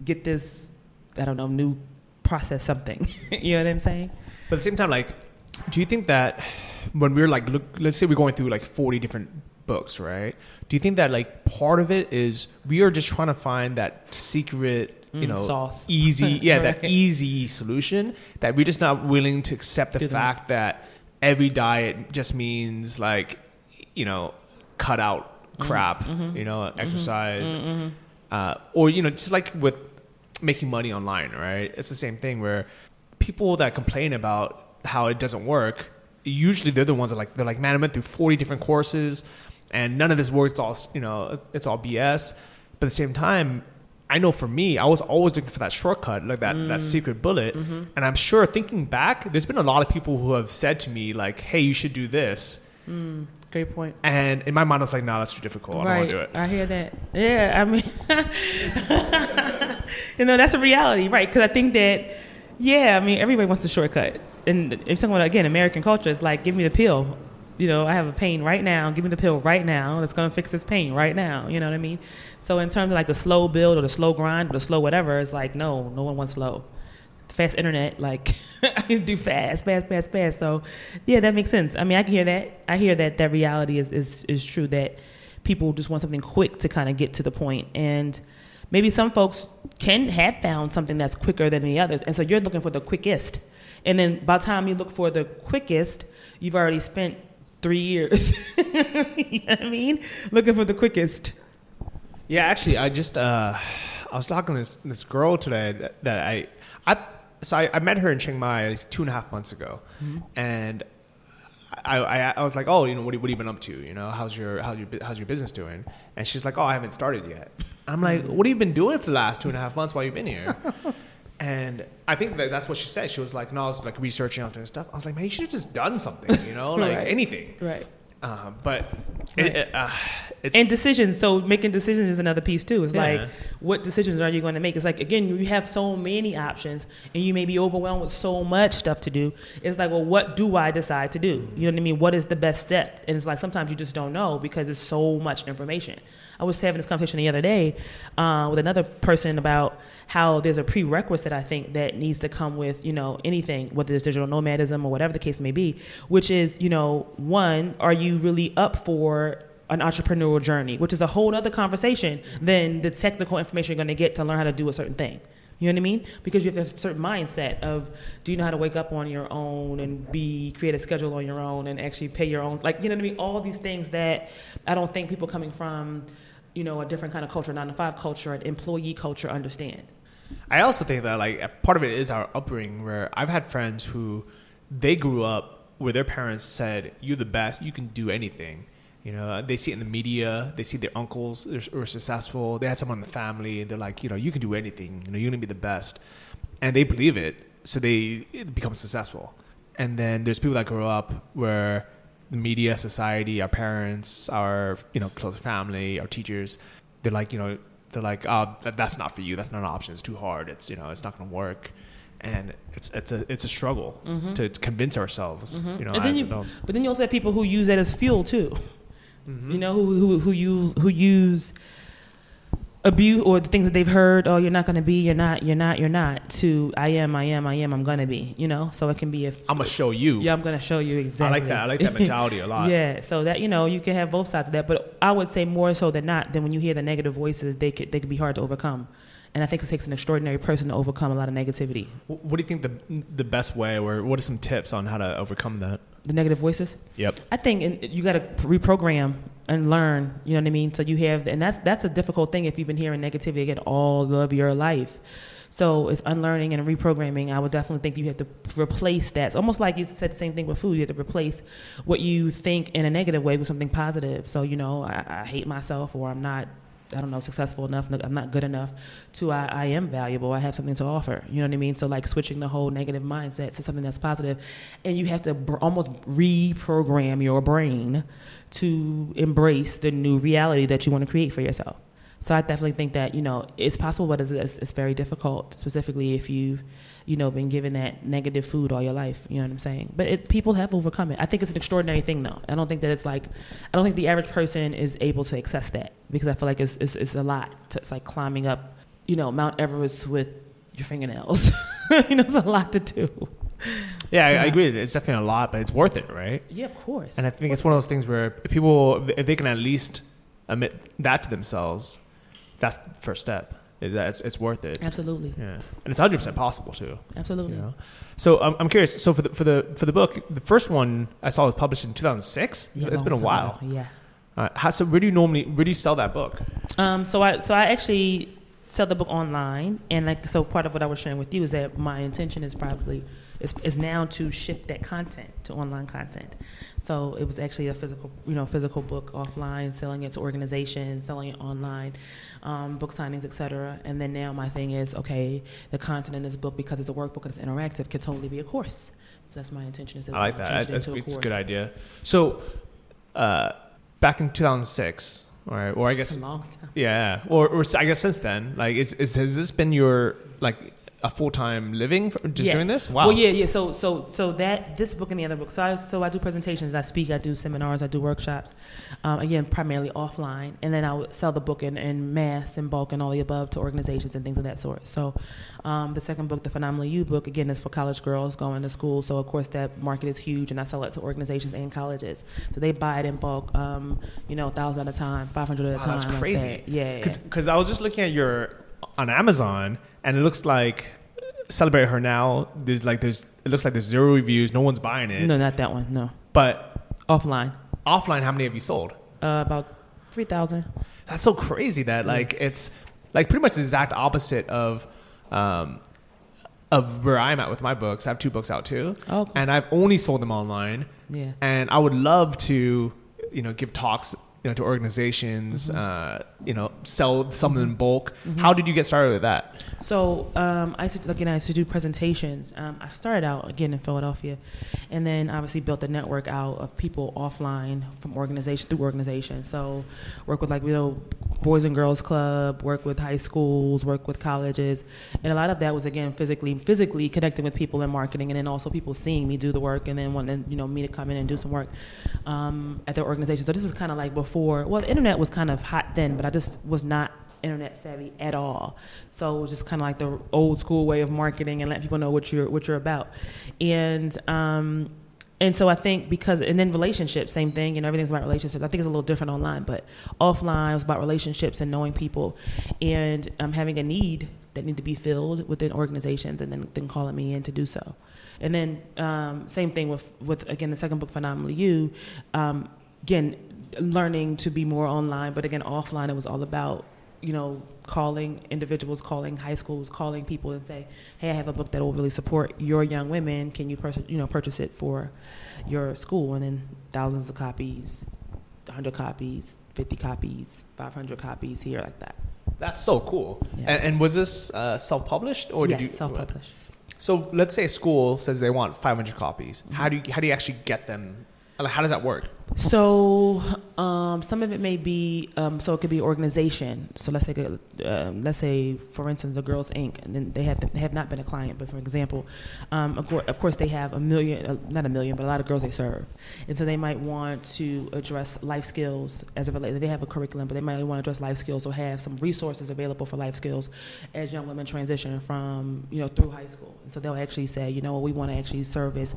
get this i don't know new process something. You know what i'm saying? But at the same time, like, do you think that when we're like, look, let's say we're going through like 40 different books, right? Do you think that like part of it is we are just trying to find that secret, you Mm, know, sauce. easy, yeah, that easy solution that we're just not willing to accept the fact that every diet just means like, you know, cut out Mm-hmm. crap, you know, exercise, uh, or you know, just like with making money online, right? It's the same thing where people that complain about how it doesn't work, usually they're the ones that like they're like, man, I went through forty different courses, and none of this works. It's all you know, it's all BS. But at the same time, I know for me, I was always looking for that shortcut, like that that secret bullet. And I'm sure thinking back, there's been a lot of people who have said to me like, hey, you should do this. Great point. And in my mind, I was like, no, that's too difficult. I don't want to do it. I hear that. Yeah, I mean, you know, that's a reality, right? Because I think that, yeah, I mean, everybody wants the shortcut. And if about, again, American culture, it's like, give me the pill. You know, I have a pain right now. Give me the pill right now. That's going to fix this pain right now. You know what I mean? So, in terms of like the slow build or the slow grind or the slow whatever, it's like, no, no one wants slow. Fast internet, like, I do fast, fast, fast, fast. So, yeah, that makes sense. I mean, I can hear that. I hear that that reality is, is, is true that people just want something quick to kind of get to the point. and maybe some folks can have found something that's quicker than the others and so you're looking for the quickest and then by the time you look for the quickest you've already spent three years you know what i mean looking for the quickest Yeah, actually, I just uh, I was talking to this this girl today that, that I I so I, I met her in Chiang Mai two and a half months ago, mm-hmm. and I, I I was like, oh, you know, what, have- what have you been up to? You know, how's your how's your how's your business doing? And she's like, oh, I haven't started yet. I'm like, mm. what have you been doing for the last two and a half months while you've been here? And I think that that's what she said. She was like, no, I was like researching, I was doing stuff. I was like, man, you should have just done something, you know, like Right. anything. right Uh, but Right. it, it, uh, it's and decisions so making decisions is another piece too. It's Yeah. like what decisions are you going to make? It's like again you have so many options and you may be overwhelmed with so much stuff to do. It's like well what do i decide to do? You know what i mean? What is the best step? And it's like sometimes you just don't know because there's so much information. I was having this conversation the other day uh, with another person about how there's a prerequisite i think that needs to come with you know anything whether it's digital nomadism or whatever the case may be which is you know one are you really up for an entrepreneurial journey, which is a whole other conversation than the technical information you're going to get to learn how to do a certain thing. You know what I mean? Because you have a certain mindset of do you know how to wake up on your own and be create a schedule on your own and actually pay your own like you know what I mean? All these things that I don't think people coming from you know a different kind of culture, nine to five culture, an employee culture understand. I also think that like part of it is our upbringing where I've had friends who they grew up where their parents said you're the best. You can do anything. You know they see it in the media. They see their uncles are successful. They had someone in the family and they're like you know you can do anything. You know you're gonna be the best. And they believe it so they become successful. And then there's people that grow up where the media society our parents our you know close family our teachers they're like you know they're like oh that, that's not for you. That's not an option. It's too hard. It's you know it's not to work and it's it's a it's a struggle to, to convince ourselves you know Mm-hmm. and as you, adults but then you also have people who use that as fuel too. Mm-hmm. You know, who, who who use who use abuse or the things that they've heard. Oh, you're not going to be. You're not. You're not. You're not. To I am. I am. I am. I'm going to be. You know. So it can be if i'm gonna show you yeah, I'm going to show you exactly. i like that i like that mentality a lot Yeah, so that you know you can have both sides of that, but I would say more so than not. Than when you hear the negative voices, they could they could be hard to overcome, and I think it takes an extraordinary person to overcome a lot of negativity. What do you think the the best way or what are some tips on how to overcome that The negative voices. yep I think in- you got to reprogram and learn. You know what I mean? So you have, and that's that's a difficult thing if you've been hearing negativity again all of your life. So it's unlearning and reprogramming. I would definitely think you have to replace that. It's almost like you said the same thing with food. You have to replace what you think in a negative way with something positive. So you know, I, I hate myself, or I'm not. I don't know, successful enough. I'm not good enough. To I, I am valuable. I have something to offer. You know what I mean? So like switching the whole negative mindset to something that's positive, and you have to br- almost reprogram your brain to embrace the new reality that you want to create for yourself. So I definitely think that you know it's possible, but it's, it's, it's very difficult, specifically if you've you know been given that negative food all your life. You know what I'm saying? But it, people have overcome it. I think it's an extraordinary thing, though. I don't think that it's like I don't think the average person is able to access that because I feel like it's it's, it's a lot. To, it's like climbing up, you know, Mount Everest with your fingernails. you know, it's a lot to do. yeah I, I agree it's definitely a lot but it's worth it right Yeah, of course. and i think it's one of those things where people if they can at least admit that to themselves that's the first step. It's, it's worth it. Absolutely, yeah. And it's 100% possible too. Absolutely. you know? So um, i'm curious. So for the for the for the book the first one i saw was published in 2006 Yeah, it's been a while. ago. Yeah. uh, how, so where do you normally where do you sell that book? Um, so I so I actually sell the book online, and like so part of what I was sharing with you is that my intention is probably is, is now to shift that content to online content. So it was actually a physical you know physical book offline, selling it to organizations, selling it online, um, book signings, etc. And then now my thing is okay, the content in this book because it's a workbook and it's interactive can totally be a course. So that's my intention is to i like that it that's, into it's a course. good idea so uh, back in 2006 or, or i guess a. Yeah, or, or I guess since then, like, is, is has this been your like a full time living for just Yeah. doing this? Wow. Well, yeah, yeah. So, so, so that this book and the other book. So, I, so I do presentations, I speak, I do seminars, I do workshops. Um, again, primarily offline, and then I would sell the book in, in mass and bulk and all the above to organizations and things of that sort. So, um, the second book, the Phenomenal You book, again, is for college girls going to school. So, of course, that market is huge, and I sell it to organizations and colleges. So they buy it in bulk. Um, you know, thousand at a time, five hundred at a Wow, time. that's like crazy. that. Yeah, yeah. Because I was just looking at your on Amazon, and it looks like Celebrate Her Now. There's like there's it looks like there's zero reviews. No one's buying it. No, not that one. No, But offline. offline, how many have you sold? Uh, about three thousand. That's so crazy that like it's like pretty much the exact opposite of um, of where I'm at with my books. I have two books out too, Oh, cool. and I've only sold them online. Yeah. And I would love to, you know, give talks, you know, to organizations, Mm-hmm. uh, you know, sell some in bulk. How did you get started with that? So um, I used to, again, I used to do presentations. Um, I started out again in Philadelphia, and then obviously built a network out of people offline from organization through organizations. So work with like you know Boys and Girls Club, work with high schools, work with colleges, and a lot of that was again physically physically connecting with people in marketing, and then also people seeing me do the work, and then wanting you know me to come in and do some work um, at their organization. So this is kind of like before. Well, the internet was kind of hot then, but I just was not internet savvy at all. So it was just kind of like the old school way of marketing and let people know what you're what you're about. And um, and so I think because and then relationships, same thing. You know, everything's about relationships. I think it's a little different online, but offline was about relationships and knowing people, and um, having a need that need to be filled within organizations, and then then calling me in to do so. And then um, same thing with with again the second book, Phenomenally You. Um, again, learning to be more online, but again offline, it was all about you know calling individuals, calling high schools, calling people and say, hey, I have a book that will really support your young women. Can you pers- you know purchase it for your school? And then thousands of copies, 100 copies, 50 copies, 500 copies here like that. That's so cool. Yeah. And, and was this uh, self-published or yes, did you self-published. So let's say a school says they want 500 copies. How do you how do you actually get them? Like, How does that work? So um, some of it may be um, so it could be organization. So let's say um, let's say for instance a Girls Inc. and then they have they have not been a client, but for example, um, of, course, they have a million uh, not a million, but a lot of girls they serve, and so they might want to address life skills as it relates. They have a curriculum, but they might want to address life skills or have some resources available for life skills as young women transition from you know through high school, and so they'll actually say you know we want to actually service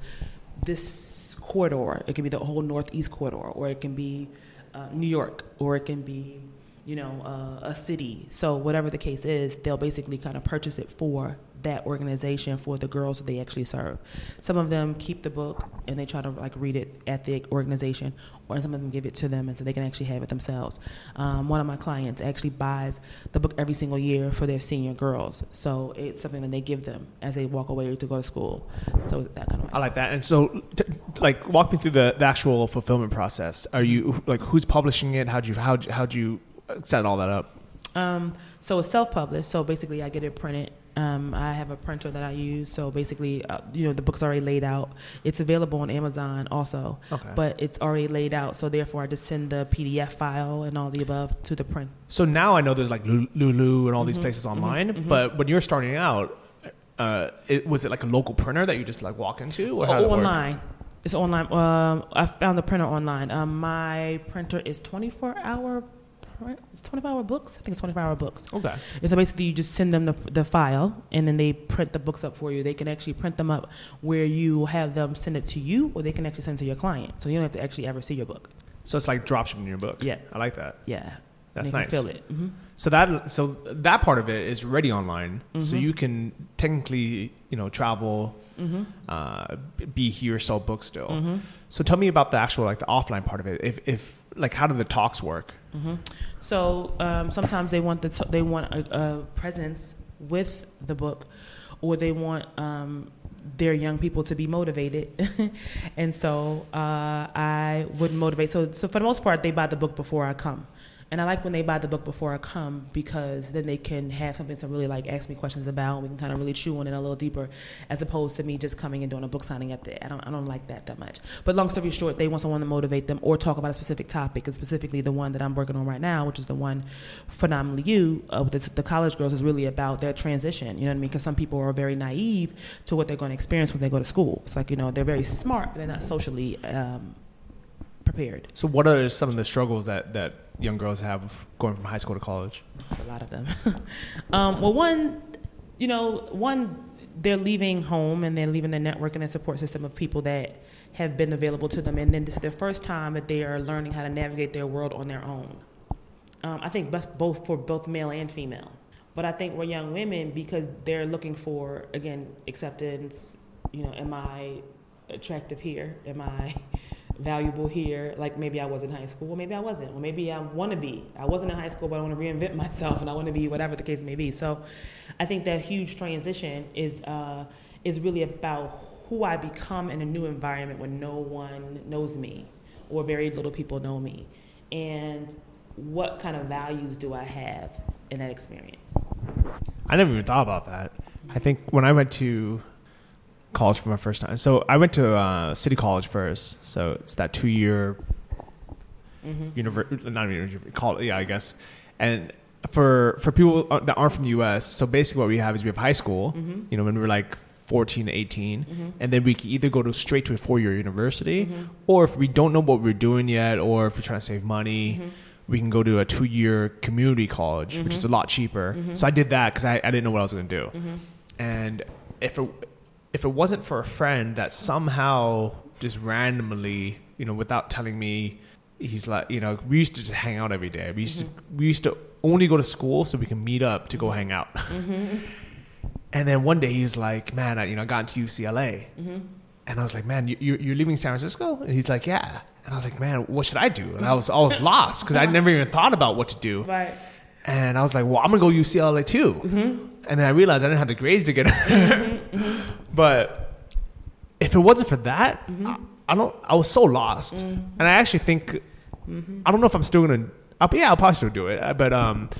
this corridor. It can be the whole northeast corridor, or it can be uh, New York, or it can be, you know, uh, a city. So whatever the case is, they'll basically kind of purchase it for that organization for the girls that they actually serve. Some of them keep the book and they try to like read it at the organization, or some of them give it to them and so they can actually have it themselves. Um, one of my clients actually buys the book every single year for their senior girls, so it's something that they give them as they walk away to go to school. So that kind of. I like that. And so, t- like, walk me through the, the actual fulfillment process. Are you like who's publishing it? How do you how'd, how'd you set all that up? Um, so it's self-published. So basically, I get it printed. Um, I have a printer that I use. So basically, uh, you know, the book's already laid out. It's available on Amazon also, Okay. but it's already laid out. So therefore, I just send the PDF file and all the above to the print. So now I know there's like Lu- Lulu and all Mm-hmm. these places online. But when you're starting out, uh, it, was it like a local printer that you just like walk into, or work? online. It's online. Um, I found the printer online. Um, my printer is 24 hour. It's 24 hour books. I think it's 24 hour books. Okay. And so basically, you just send them the, the file, and then they print the books up for you. They can actually print them up where you have them send it to you, or they can actually send it to your client. So you don't have to actually ever see your book. So it's like dropshipping your book. Yeah. I like that. Yeah, That's nice. Feel it. hmm So that so that part of it is ready online, so Mhm. you can technically you know travel, hmm uh, be here, sell books still. So tell me about the actual like the offline part of it. If if like how do the talks work? hmm So um, sometimes they want the t- they want a, a presence with the book, or they want um, their young people to be motivated, and so uh, I would motivate. So so for the most part, they buy the book before I come. And I like when they buy the book before I come because then they can have something to really like ask me questions about. We can kind of really chew on it a little deeper, as opposed to me just coming and doing a book signing at the. I don't I don't like that that much. But long story short, they want someone to motivate them or talk about a specific topic, and specifically the one that I'm working on right now, which is the one phenomenally you uh, the, the college girls is really about their transition. You know what I mean? Because some people are very naive to what they're going to experience when they go to school. It's like you know they're very smart, but they're not socially. Um, prepared. So, what are some of the struggles that that young girls have going from high school to college? A lot of them. um, well, one, you know, one they're leaving home and they're leaving the network and the support system of people that have been available to them, and then this is their first time that they are learning how to navigate their world on their own. Um, I think best both for both male and female. But I think we're young women because they're looking for again acceptance. You know, am I attractive here? Am I valuable here like maybe I was in high school, or maybe I wasn't, or maybe I want to be. I wasn't in high school, but I want to reinvent myself, and I want to be whatever the case may be. So, I think that huge transition is uh, is really about who I become in a new environment when no one knows me, or very little people know me, and what kind of values do I have in that experience. I never even thought about that. I think when I went to college for my first time. So I went to uh, City College first. So it's that two year mm-hmm. university, not even college, yeah, I guess. And for for people uh, that aren't from the U.S., so basically what we have is we have high school. Mm-hmm. You know, when we were like 14 to 18 mm-hmm. and then we can either go to straight to a four-year university mm-hmm. or if we don't know what we're doing yet or if we're trying to save money mm-hmm. we can go to a two-year community college which is mm-hmm. a lot cheaper mm-hmm. so i did that because I, I, didn't know what i was going to do and if it, if it wasn't for a friend that somehow just randomly, you know, without telling me, he's like, you know, we used to just hang out every day. We used mm-hmm. to we used to only go to school so we can meet up to go hang out. Mm-hmm. and then one day he's like, man, I, you know, I got into UCLA, mm-hmm. and I was like, man, you, you're leaving San Francisco, and he's like, yeah. And I was like, man, what should I do? And I was I was lost because I never even thought about what to do. Right. And I was like, well, I'm gonna go UCLA too. Mm-hmm. And then I realized I didn't have the grades to get mm-hmm, mm-hmm. But if it wasn't for that, mm-hmm. I, I, don't. I was so lost, mm-hmm. and I actually think mm-hmm. I don't know if I'm still gonna. I'll, yeah, I'll probably still do it. But um,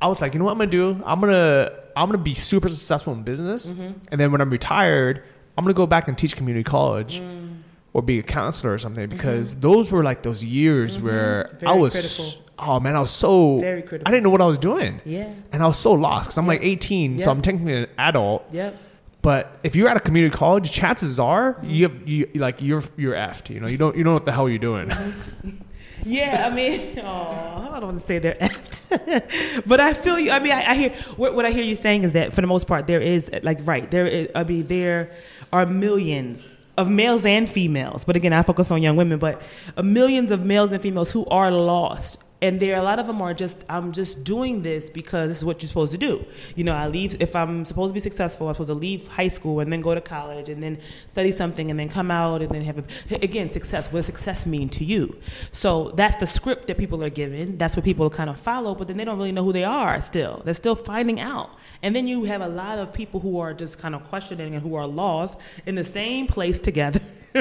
I was like, you know what I'm gonna do? I'm gonna I'm gonna be super successful in business, mm-hmm. and then when I'm retired, I'm gonna go back and teach community college. Mm. Or be a counselor or something because those were like those years where Very I was critical oh man, I was so very critical. I didn't know what I was doing. Yeah. And I was so lost because I'm like 18, yep. so I'm technically an adult. Yep. But if you're at a community college, chances are you, you like you're you're effed. You know, you don't you know what the hell you're doing. Yeah, I mean, oh, I don't want to say they're effed, but I feel you. I mean, I, I hear what, what I hear you saying is that for the most part, there is like right there. Is, I mean, there are millions of males and females, but again, I focus on young women, but uh, millions of males and females who are lost and there a lot of them are just i'm just doing this because this is what you're supposed to do. You know i leave if i'm supposed to be successful i'm supposed to leave high school and then go to college and then study something and then come out and then have a, again success what does success mean to you? So that's the script that people are given. That's what people kind of follow but then they don't really know who they are still. They're still finding out. And then you have a lot of people who are just kind of questioning and who are lost in the same place together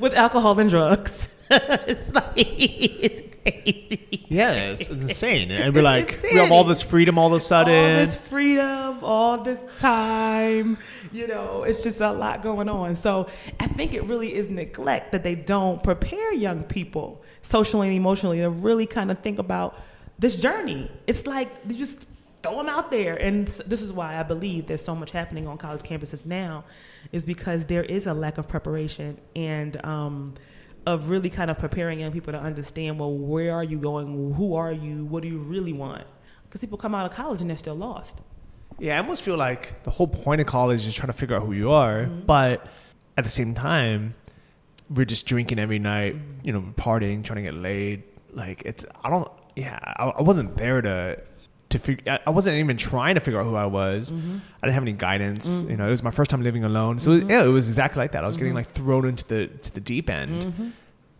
with alcohol and drugs. It's like it's crazy. Yeah, it's, it's insane. And we're like, we have all this freedom all of a sudden. All this freedom, all this time. You know, it's just a lot going on. So I think it really is neglect that they don't prepare young people socially and emotionally to really kind of think about this journey. It's like they just throw them out there. And this is why I believe there's so much happening on college campuses now, is because there is a lack of preparation and um, of really kind of preparing young people to understand well where are you going? Who are you? What do you really want? Because people come out of college and they're still lost. Yeah i almost feel like the whole point of college is trying to figure out who you are mm-hmm. but at the same time we're just drinking every night mm-hmm. you know partying trying to get laid. Like it's i don't yeah I, I wasn't there to to figure. I wasn't even trying to figure out who I was. Mm-hmm. I didn't have any guidance. Mm-hmm. You know, it was my first time living alone, so mm-hmm. yeah, it was exactly like that. I was getting mm-hmm. like thrown into the to the deep end, mm-hmm.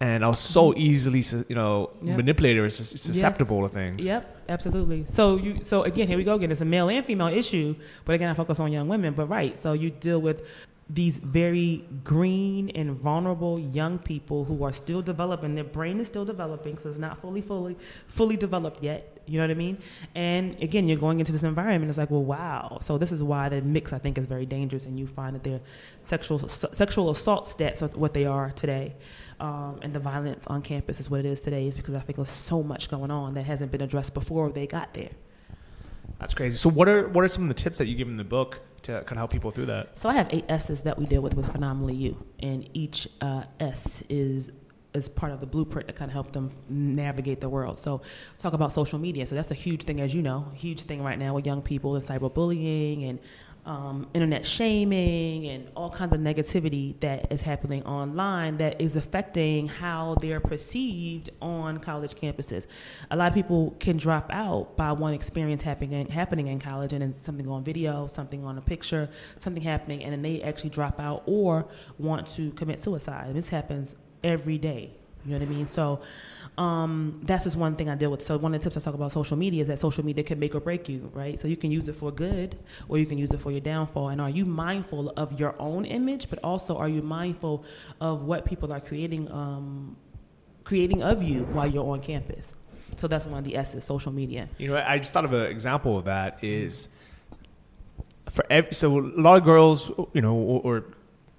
and I was so mm-hmm. easily, you know, yep. manipulated or susceptible yes. to things. Yep, absolutely. So you, so again, here we go again. It's a male and female issue, but again, I focus on young women. But right, so you deal with these very green and vulnerable young people who are still developing. Their brain is still developing, so it's not fully, fully, fully developed yet. You know what I mean? And again, you're going into this environment. It's like, well, wow. So this is why the mix, I think, is very dangerous, and you find that their sexual sexual assault stats are what they are today, um, and the violence on campus is what it is today. Is because I think there's so much going on that hasn't been addressed before they got there. That's crazy. So what are what are some of the tips that you give in the book to kind of help people through that? So I have eight S's that we deal with with Phenomenally You, and each uh, S is is part of the blueprint to kind of help them navigate the world. So, talk about social media. So that's a huge thing, as you know, huge thing right now with young people and cyberbullying and um, internet shaming and all kinds of negativity that is happening online that is affecting how they're perceived on college campuses. A lot of people can drop out by one experience happening happening in college and then something on video, something on a picture, something happening, and then they actually drop out or want to commit suicide. And this happens every day. You know what I mean? So um, that's just one thing I deal with. So one of the tips I talk about social media is that social media can make or break you, right? So you can use it for good or you can use it for your downfall. And are you mindful of your own image, but also are you mindful of what people are creating, um, creating of you while you're on campus? So that's one of the S's, social media. You know, I just thought of an example of that is for every, so a lot of girls, you know, or, or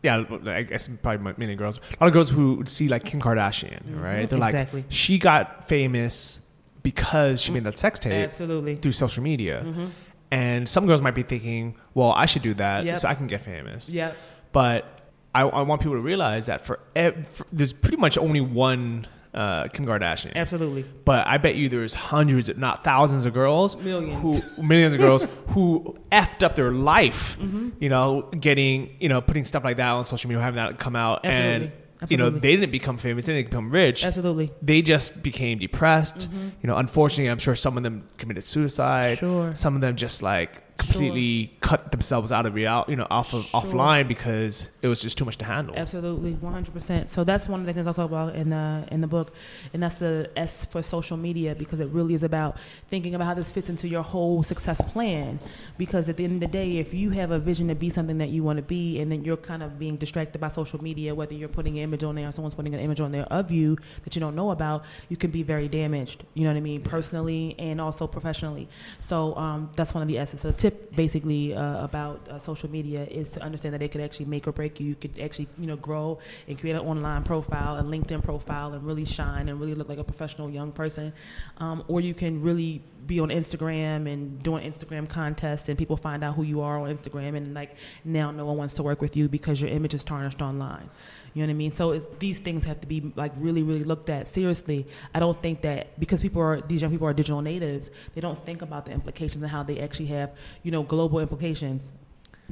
yeah, I guess probably many girls. A lot of girls who would see like Kim Kardashian, mm-hmm. right? They're exactly. like, she got famous because she made that sex tape, absolutely, through social media. Mm-hmm. And some girls might be thinking, well, I should do that yep. so I can get famous. Yeah. But I, I, want people to realize that for, ev- for there's pretty much only one uh, Kim Kardashian. Absolutely. But I bet you there's hundreds, if not thousands, of girls, millions, who, millions of girls who effed up their life. Mm-hmm. You know, getting you know putting stuff like that on social media, having that come out, Absolutely. and Absolutely. you know they didn't become famous, they didn't become rich. Absolutely. They just became depressed. Mm-hmm. You know, unfortunately, I'm sure some of them committed suicide. Sure. Some of them just like completely sure. cut themselves out of reality, you know, off of sure. offline because it was just too much to handle. Absolutely, one hundred percent. So that's one of the things I talk about in the in the book, and that's the S for social media because it really is about thinking about how this fits into your whole success plan. Because at the end of the day, if you have a vision to be something that you want to be, and then you're kind of being distracted by social media, whether you're putting an image on there or someone's putting an image on there of you that you don't know about, you can be very damaged. You know what I mean, personally and also professionally. So um, that's one of the S's. So tip basically uh, about uh, social media is to understand that it could actually make or break you. You could actually, you know, grow and create an online profile, a LinkedIn profile, and really shine and really look like a professional young person. Um, or you can really be on Instagram and doing Instagram contests, and people find out who you are on Instagram, and like now no one wants to work with you because your image is tarnished online. You know what I mean? So these things have to be like really, really looked at seriously. I don't think that because people are these young people are digital natives, they don't think about the implications and how they actually have you know global implications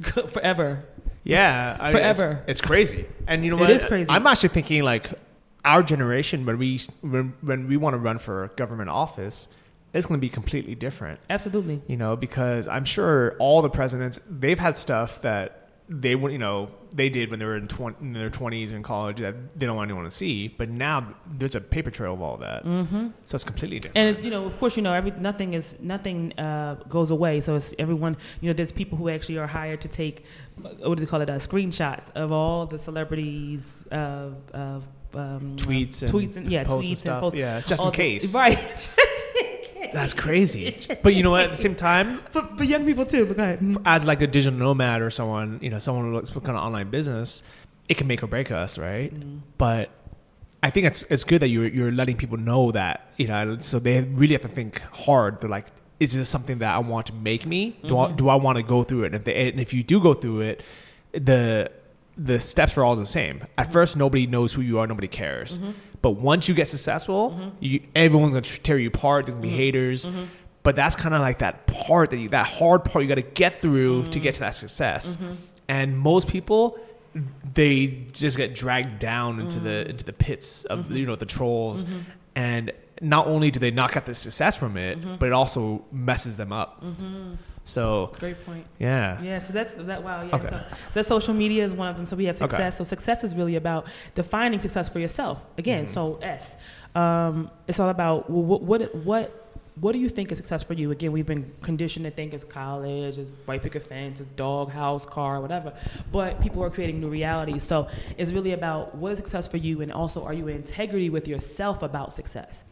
forever. Yeah, I, forever. It's, it's, crazy, and you know what? It is crazy. I'm actually thinking like our generation when we when, when we want to run for government office it's going to be completely different. Absolutely. You know, because I'm sure all the presidents they've had stuff that they would, you know, they did when they were in, 20, in their 20s in college that they don't want anyone to see. But now there's a paper trail of all that, mm-hmm. so it's completely different. And you know, of course, you know, every nothing is nothing uh, goes away. So it's everyone. You know, there's people who actually are hired to take what do they call it? Uh, screenshots of all the celebrities of. of um, tweets, and tweets and yeah, tweets and, stuff. Posts, yeah, just in case, the, right? That's crazy. but you know what? At the same time, for, for young people too. But go ahead. As like a digital nomad or someone, you know, someone who looks for kind of online business, it can make or break us, right? Mm. But I think it's it's good that you're you're letting people know that you know, so they really have to think hard. They're like, is this something that I want to make me? Do mm-hmm. I do I want to go through it? And if they and if you do go through it, the the steps are all the same. At first, nobody knows who you are. Nobody cares. Mm-hmm. But once you get successful, mm-hmm. you, everyone's gonna tear you apart. There's gonna be mm-hmm. haters. Mm-hmm. But that's kind of like that part that you, that hard part you got to get through to get to that success. Mm-hmm. And most people, they just get dragged down into the into the pits of you know the trolls, and not only do they not get the success from it, but it also messes them up. So great point. Yeah. Yeah. So that's that. Wow. Yeah. Okay. So, so social media is one of them. So we have success. Okay. So success is really about defining success for yourself. Again. Mm-hmm. So S. Um, it's all about what what what what do you think is success for you? Again, we've been conditioned to think it's college, it's white picket fence, it's dog house, car, whatever. But people are creating new realities. So it's really about what is success for you, and also are you in integrity with yourself about success?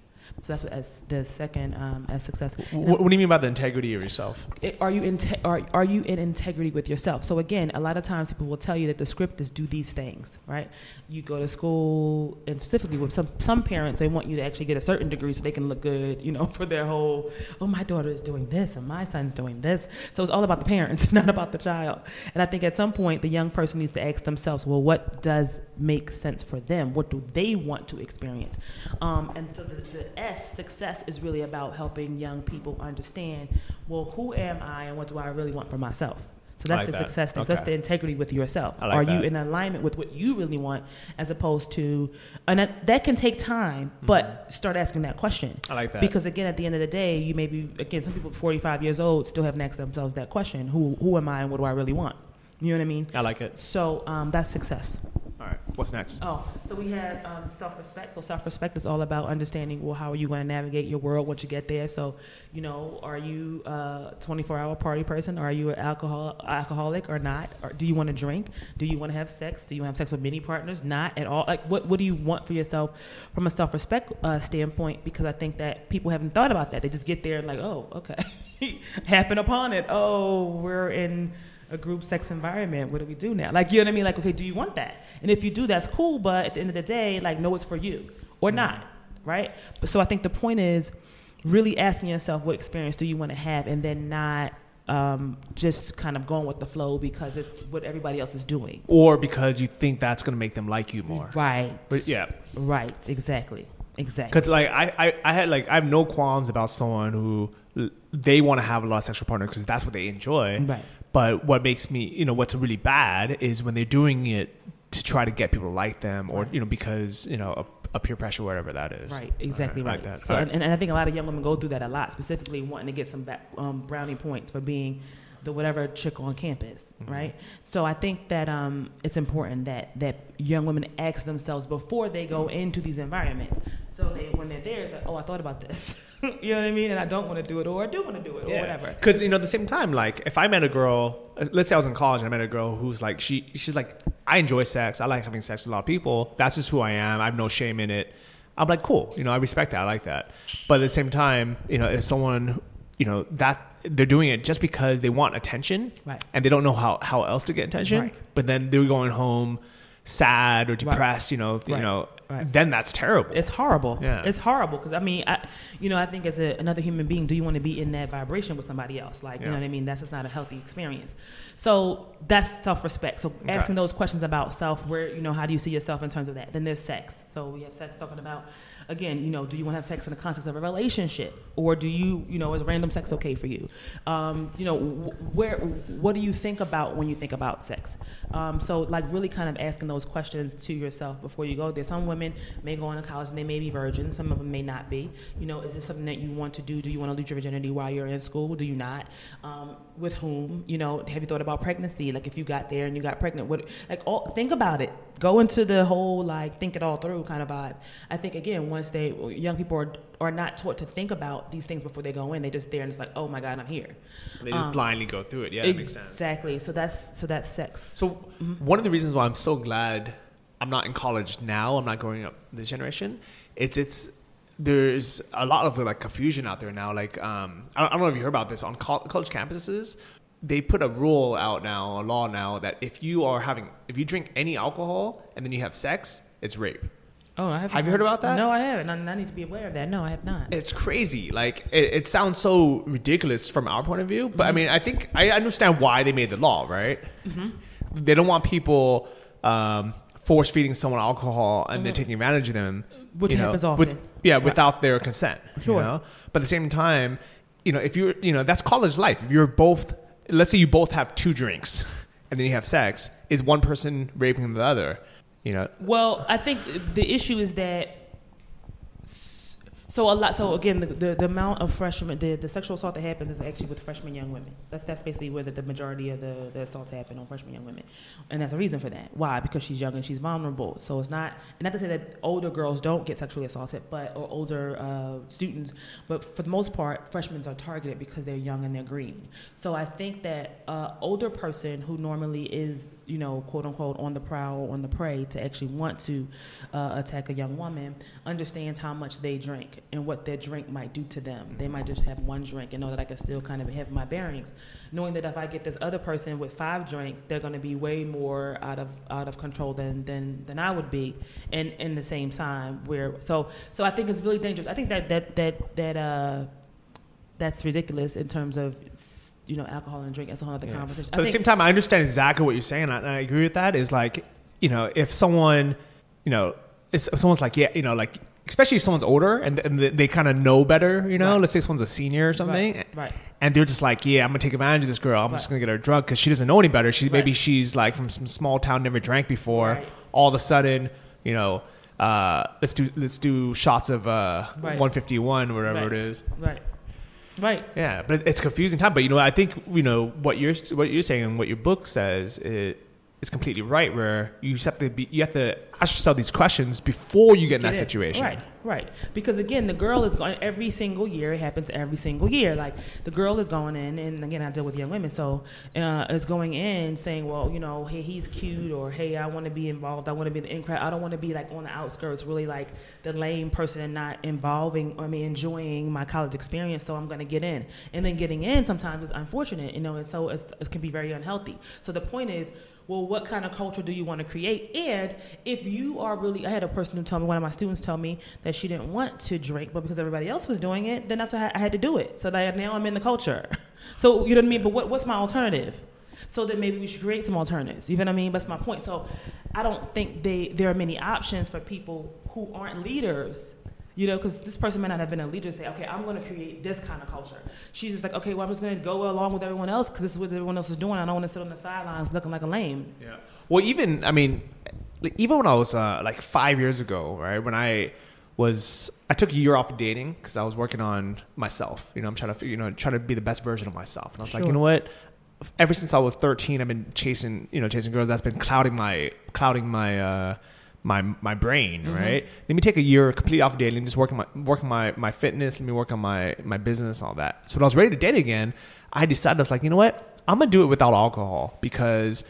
So that's what as the second um, as success. What, what do you mean by the integrity of yourself? It- are you in te- are, are you in integrity with yourself? So again, a lot of times people will tell you that the script is do these things, right? You go to school, and specifically with some some parents, they want you to actually get a certain degree so they can look good, you know, for their whole. Oh, my daughter is doing this, and my son's doing this. So it's all about the parents, not about the child. And I think at some point, the young person needs to ask themselves, well, what does make sense for them? What do they want to experience? Um, and so the, the S success is really about helping young people understand, well, who am I and what do I really want for myself? So that's like the that. success thing. So that's the integrity with yourself. Like Are you in alignment with what you really want, as opposed to, and that, that can take time. But start asking that question. Mm-hmm. I like that. because again, at the end of the day, you may be again. Some people, forty five years old, still haven't asked themselves that question: Who who am I and what do I really want? You know what I mean? I like it. So um, that's success. What's next? Oh, so we had um, self-respect. So self-respect is all about understanding. Well, how are you going to navigate your world once you get there? So, you know, are you a 24-hour party person? Are you an alcohol alcoholic or not? Or do you want to drink? Do you want to have sex? Do you want to have sex with many partners? Not at all. Like, what what do you want for yourself from a self-respect uh, standpoint? Because I think that people haven't thought about that. They just get there and like, oh, okay, happen upon it. Oh, we're in a group sex environment. What do we do now? Like, you know what I mean? Like, okay, do you want that? And if you do, that's cool. But at the end of the day, like, know it's for you or not, right? But so I think the point is really asking yourself what experience do you want to have, and then not um, just kind of going with the flow because it's what everybody else is doing. Or because you think that's going to make them like you more. Right. But yeah. Right. Exactly. Exactly. Because like I, I, I had like I have no qualms about someone who they want to have a lot of sexual partners because that's what they enjoy. Right. But what makes me, you know, what's really bad is when they're doing it to try to get people to like them, or Right. you know, because you know, a, a peer pressure, whatever that is. Right, exactly Right. Like that. So, All and, and I think a lot of young women go through that a lot, specifically wanting to get some back, um, brownie points for being the whatever chick on campus, Mm-hmm. right? So I think that um, it's important that that young women ask themselves before they go into these environments. So they, when they're there, it's like, oh, I thought about this. you know what I mean? And I don't want to do it, or I do want to do it, or whatever. Because you know, at the same time, like if I met a girl, uh, let's say I was in college and I met a girl who's like, she, she's like, I enjoy sex. I like having sex with a lot of people. That's just who I am. I have no shame in it. I'm like, cool. You know, I respect that. I like that. But at the same time, you know, if someone, you know, that they're doing it just because they want attention, Right. And they don't know how how else to get attention. Right. But then they're going home sad or depressed. You know, Right. you know, Right. then that's terrible. It's horrible. Yeah. It's horrible because I mean, I, you know, I think as a, another human being, do you want to be in that vibration with somebody else? Like, you know what I mean? That's just not a healthy experience. So that's self-respect. So asking those questions about self, where you know, how do you see yourself in terms of that? Then there's sex. So we have sex talking about, again, you know, do you want to have sex in the context of a relationship, or do you, you know, is random sex okay for you? Um, you know, wh- where, what do you think about when you think about sex? Um, so like really kind of asking those questions to yourself before you go there. Some women may go into college and they may be virgins. Some of them may not be. You know, is this something that you want to do? Do you want to lose your virginity while you're in school? Do you not? Um, with whom? You know, have you thought about pregnancy? Like if you got there and you got pregnant, what? Like all, think about it. Go into the whole like think it all through kind of vibe. I think again, once they young people are are not taught to think about these things before they go in, they just there and it's like, oh my god, I'm here. they just um, blindly go through it. Yeah, that makes sense. Exactly. So that's so that's sex. So one of the reasons why I'm so glad I'm not in college now, I'm not growing up this generation. It's it's there's a lot of like confusion out there now. Like um, I, don't, know if you heard about this on col- college campuses. They put a rule out now, a law now that if you are having if you drink any alcohol and then you have sex, it's rape. Oh, I haven't Have you heard about that? No, I haven't. I, I need to be aware of that. No, I have not. It's crazy. Like it, it sounds so ridiculous from our point of view, but I mm-hmm. mean, I think I understand why they made the law, right? Mm-hmm. They don't want people um, force feeding someone alcohol and then mm-hmm. taking advantage of them, Which you know, happens with- often. yeah, without their consent. Sure. You know? But at the same time, you know, if you're, you know, that's college life. If you're both, let's say you both have two drinks and then you have sex, is one person raping the other? You know, Well, I think the issue is that So a lot. So again, the, the, the amount of freshmen, the, the sexual assault that happens is actually with freshman young women. That's that's basically where the, the majority of the, the assaults happen on freshman young women, and that's a reason for that. Why? Because she's young and she's vulnerable. So it's not, and not to say that older girls don't get sexually assaulted, but or older uh, students, but for the most part, freshmen are targeted because they're young and they're green. So I think that uh, older person who normally is, you know, quote unquote, on the prowl on the prey to actually want to uh, attack a young woman understands how much they drink and what their drink might do to them. They might just have one drink and know that I can still kind of have my bearings, knowing that if I get this other person with five drinks, they're going to be way more out of out of control than than than I would be, and in the same time where so so I think it's really dangerous. I think that that that that uh that's ridiculous in terms of you know alcohol and drink. That's a whole other Yeah. conversation. But at the same time, I understand exactly what you're saying, and I, and I agree with that. Is like, you know, if someone, you know, if someone's like, yeah, you know, like, especially if someone's older and, and they, kind of know better, you know, Right. let's say someone's a senior or something, Right, right. and they're just like, yeah, I'm gonna take advantage of this girl. I'm just gonna get her drunk because she doesn't know any better. She maybe she's like from some small town, never drank before. Right. All of a sudden, you know. Uh, let's do let's do shots of uh, Right. 151 whatever Right. it is. right, right. Yeah, but it's confusing time. But you know, I think you know what you're what you're saying and what your book says it is completely right. Where you just have to be, you have to ask yourself these questions before you get in that situation. Right, right. Because again, the girl is going every single year. It happens every single year. Like the girl is going in, and again, I deal with young women, so uh, is going in saying, "Well, you know, hey, he's cute," or "Hey, I want to be involved. I want to be the in crowd. I don't want to be like on the outskirts, really like the lame person and not involving. I mean, enjoying my college experience. So I'm going to get in, and then getting in sometimes is unfortunate, you know, and so it's, it can be very unhealthy. So the point is well, what kind of culture do you want to create? And if you are really, I had a person who told me, one of my students told me that she didn't want to drink, but because everybody else was doing it, then that's I had to do it. So that now I'm in the culture. So you know what I mean? But what, what's my alternative? So then maybe we should create some alternatives. You know what I mean? That's my point. So I don't think they there are many options for people who aren't leaders. You know, because this person may not have been a leader to say, okay, I'm going to create this kind of culture. She's just like, okay, well, I'm just going to go along with everyone else because this is what everyone else is doing. I don't want to sit on the sidelines looking like a lame. Yeah. Well, even I mean, even when I was uh, like five years ago, right when I was I took a year off of dating because I was working on myself. You know, I'm trying to you know trying to be the best version of myself, and I was like, you know what? Ever since I was 13, I've been chasing you know chasing girls. That's been clouding my clouding my. Uh, my my brain, mm-hmm. right? Let me take a year complete off of dating, just working my working my my fitness. Let me work on my my business, all that. So when I was ready to date again, I decided I was like, you know what? I'm gonna do it without alcohol because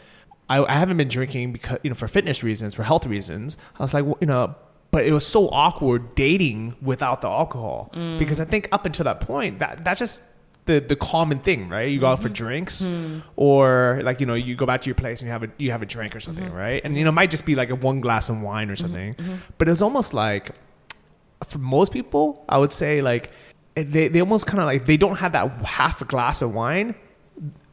I, I haven't been drinking because you know for fitness reasons, for health reasons. I was like, well, you know, but it was so awkward dating without the alcohol mm. because I think up until that point, that that's just the the common thing, right? You go out for mm-hmm. drinks, hmm. or like you know you go back to your place and you have a you have a drink or something, mm-hmm. right? And you know it might just be like a one glass of wine or mm-hmm. something, but it's almost like for most people, I would say like eh, they they almost kind of like they don't have that half a glass of wine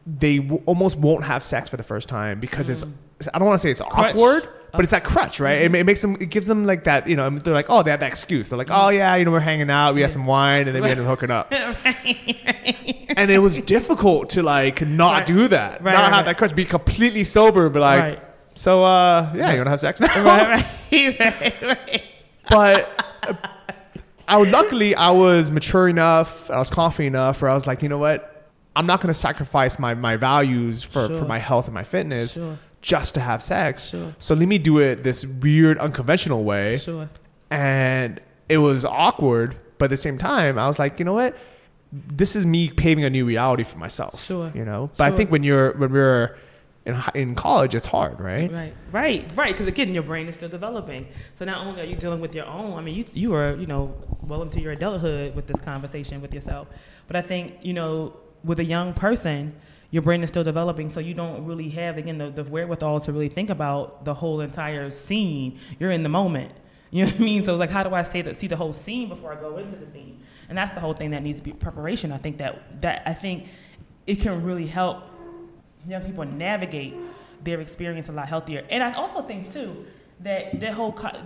they w- almost won't have sex for the first time because it's mm. I don't want to say it's awkward, but it's that crutch, right? It, it makes them it gives them like that, you know, they're like, oh, they have that excuse. They're like, oh yeah, you know, we're hanging out, we had some wine, and then we ended up hooking up. and it was difficult to like not Right. do that, Right, not right, have right. that crutch, be completely sober, but like, Right. so uh, yeah, you want to have sex now? right, right, right, right. but uh, I luckily I was mature enough, I was confident enough, where I was like, you know what, I'm not going to sacrifice my my values for Sure. for my health and my fitness Sure. Just to have sex. Sure. So let me do it this weird, unconventional way, Sure. and it was awkward, but at the same time, I was like, you know what. This is me paving a new reality for myself. Sure. You know, but I think when you're when we're in in college, it's hard, right? Right, right, right. Because again, your brain is still developing. So not only are you dealing with your own, I mean, you you are you know well into your adulthood with this conversation with yourself. But I think you know with a young person, your brain is still developing, so you don't really have again the, the wherewithal to really think about the whole entire scene. You're in the moment. You know what I mean? So it's like, how do I say that, see the whole scene before I go into the scene? And that's the whole thing that needs to be preparation. I think that that I think it can really help young people navigate their experience a lot healthier. And I also think too that that whole co-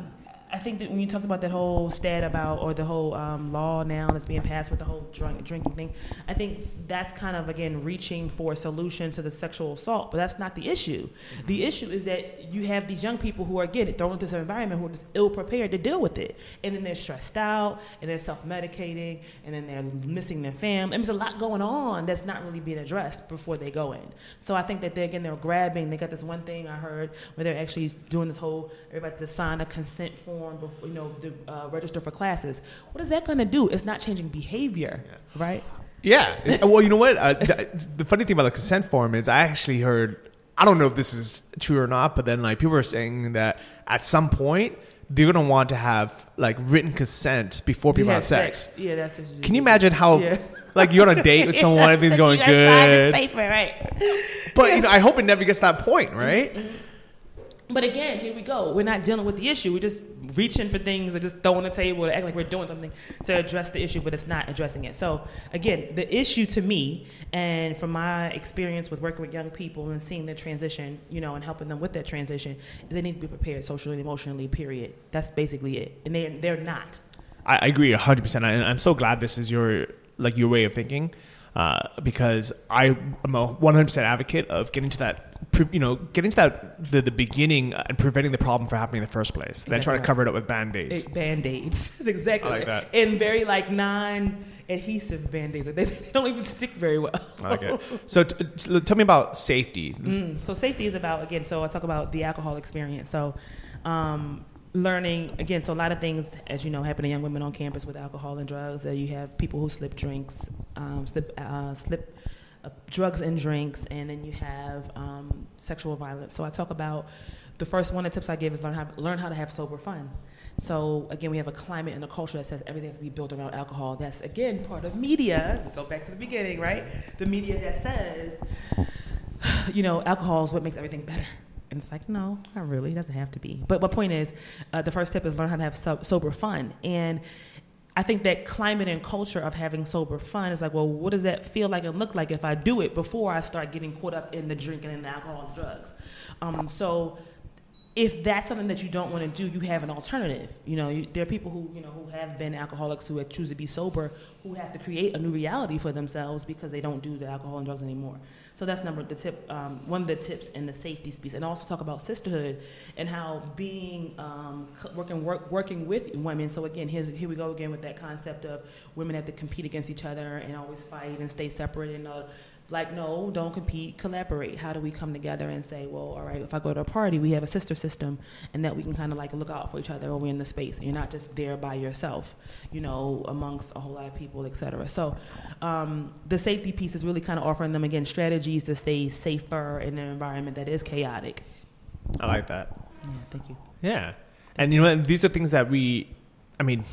I think that when you talked about that whole stat about or the whole um, law now that's being passed with the whole drunk, drinking thing, I think that's kind of again reaching for a solution to the sexual assault, but that's not the issue. Mm-hmm. The issue is that you have these young people who are getting thrown into this environment who are just ill prepared to deal with it, and then they're stressed out, and they're self medicating, and then they're missing their fam. And there's a lot going on that's not really being addressed before they go in. So I think that they're again they're grabbing. They got this one thing I heard where they're actually doing this whole everybody to sign a consent form form, before, you know, the uh, register for classes. What is that going to do? It's not changing behavior, yeah. right? Yeah. well, you know what? Uh, the funny thing about the consent form is I actually heard. I don't know if this is true or not, but then like people are saying that at some point they're gonna want to have like written consent before people have, have sex. sex. Yeah, that's. Can you imagine how? Yeah. Like you're on a date with someone, everything's going good. Paper, right? But you know, I hope it never gets to that point, right? But again, here we go. We're not dealing with the issue. We're just reaching for things and just throwing the table to act like we're doing something to address the issue, but it's not addressing it. So again, the issue to me, and from my experience with working with young people and seeing their transition, you know, and helping them with that transition, is they need to be prepared socially and emotionally. Period. That's basically it, and they they're not. I, agree hundred percent, and I'm so glad this is your like your way of thinking. Uh, because I am a 100% advocate of getting to that you know, getting to that the, the beginning and preventing the problem from happening in the first place. Exactly then trying to cover it up with band aids. Band aids. Exactly I like that. And very like non adhesive band aids. They, they, don't even stick very well. okay. So t- t- tell me about safety. Mm, so safety is about again. So I talk about the alcohol experience. So. Um, learning again so a lot of things as you know happen to young women on campus with alcohol and drugs uh, you have people who slip drinks um, slip uh, slip uh, drugs and drinks, and then you have um, sexual violence. So I talk about the first one of the tips I give is learn how learn how to have sober fun. So again, we have a climate and a culture that says everything has to be built around alcohol. That's again part of media. We go back to the beginning, right? The media that says, you know, alcohol is what makes everything better. And it's like, no, not really. It doesn't have to be. But my point is, uh, the first step is learn how to have so- sober fun. And I think that climate and culture of having sober fun is like, well, what does that feel like and look like if I do it before I start getting caught up in the drinking and the alcohol and drugs? Um, so if that's something that you don't want to do, you have an alternative. You know, you, there are people who you know who have been alcoholics who choose to be sober, who have to create a new reality for themselves because they don't do the alcohol and drugs anymore. So that's number the tip, um, one of the tips in the safety piece, and also talk about sisterhood and how being um, working work, working with women. So again, here's here we go again with that concept of women have to compete against each other and always fight and stay separate and. Uh, like no don't compete collaborate. How do we come together and say well all right if i go to a party we have a sister system and that we can kind of like look out for each other when we're in the space and you're not just there by yourself you know amongst a whole lot of people etc so um, the safety piece is really kind of offering them again strategies to stay safer in an environment that is chaotic. I like that. Yeah thank you. Yeah. And you know these are things that we i mean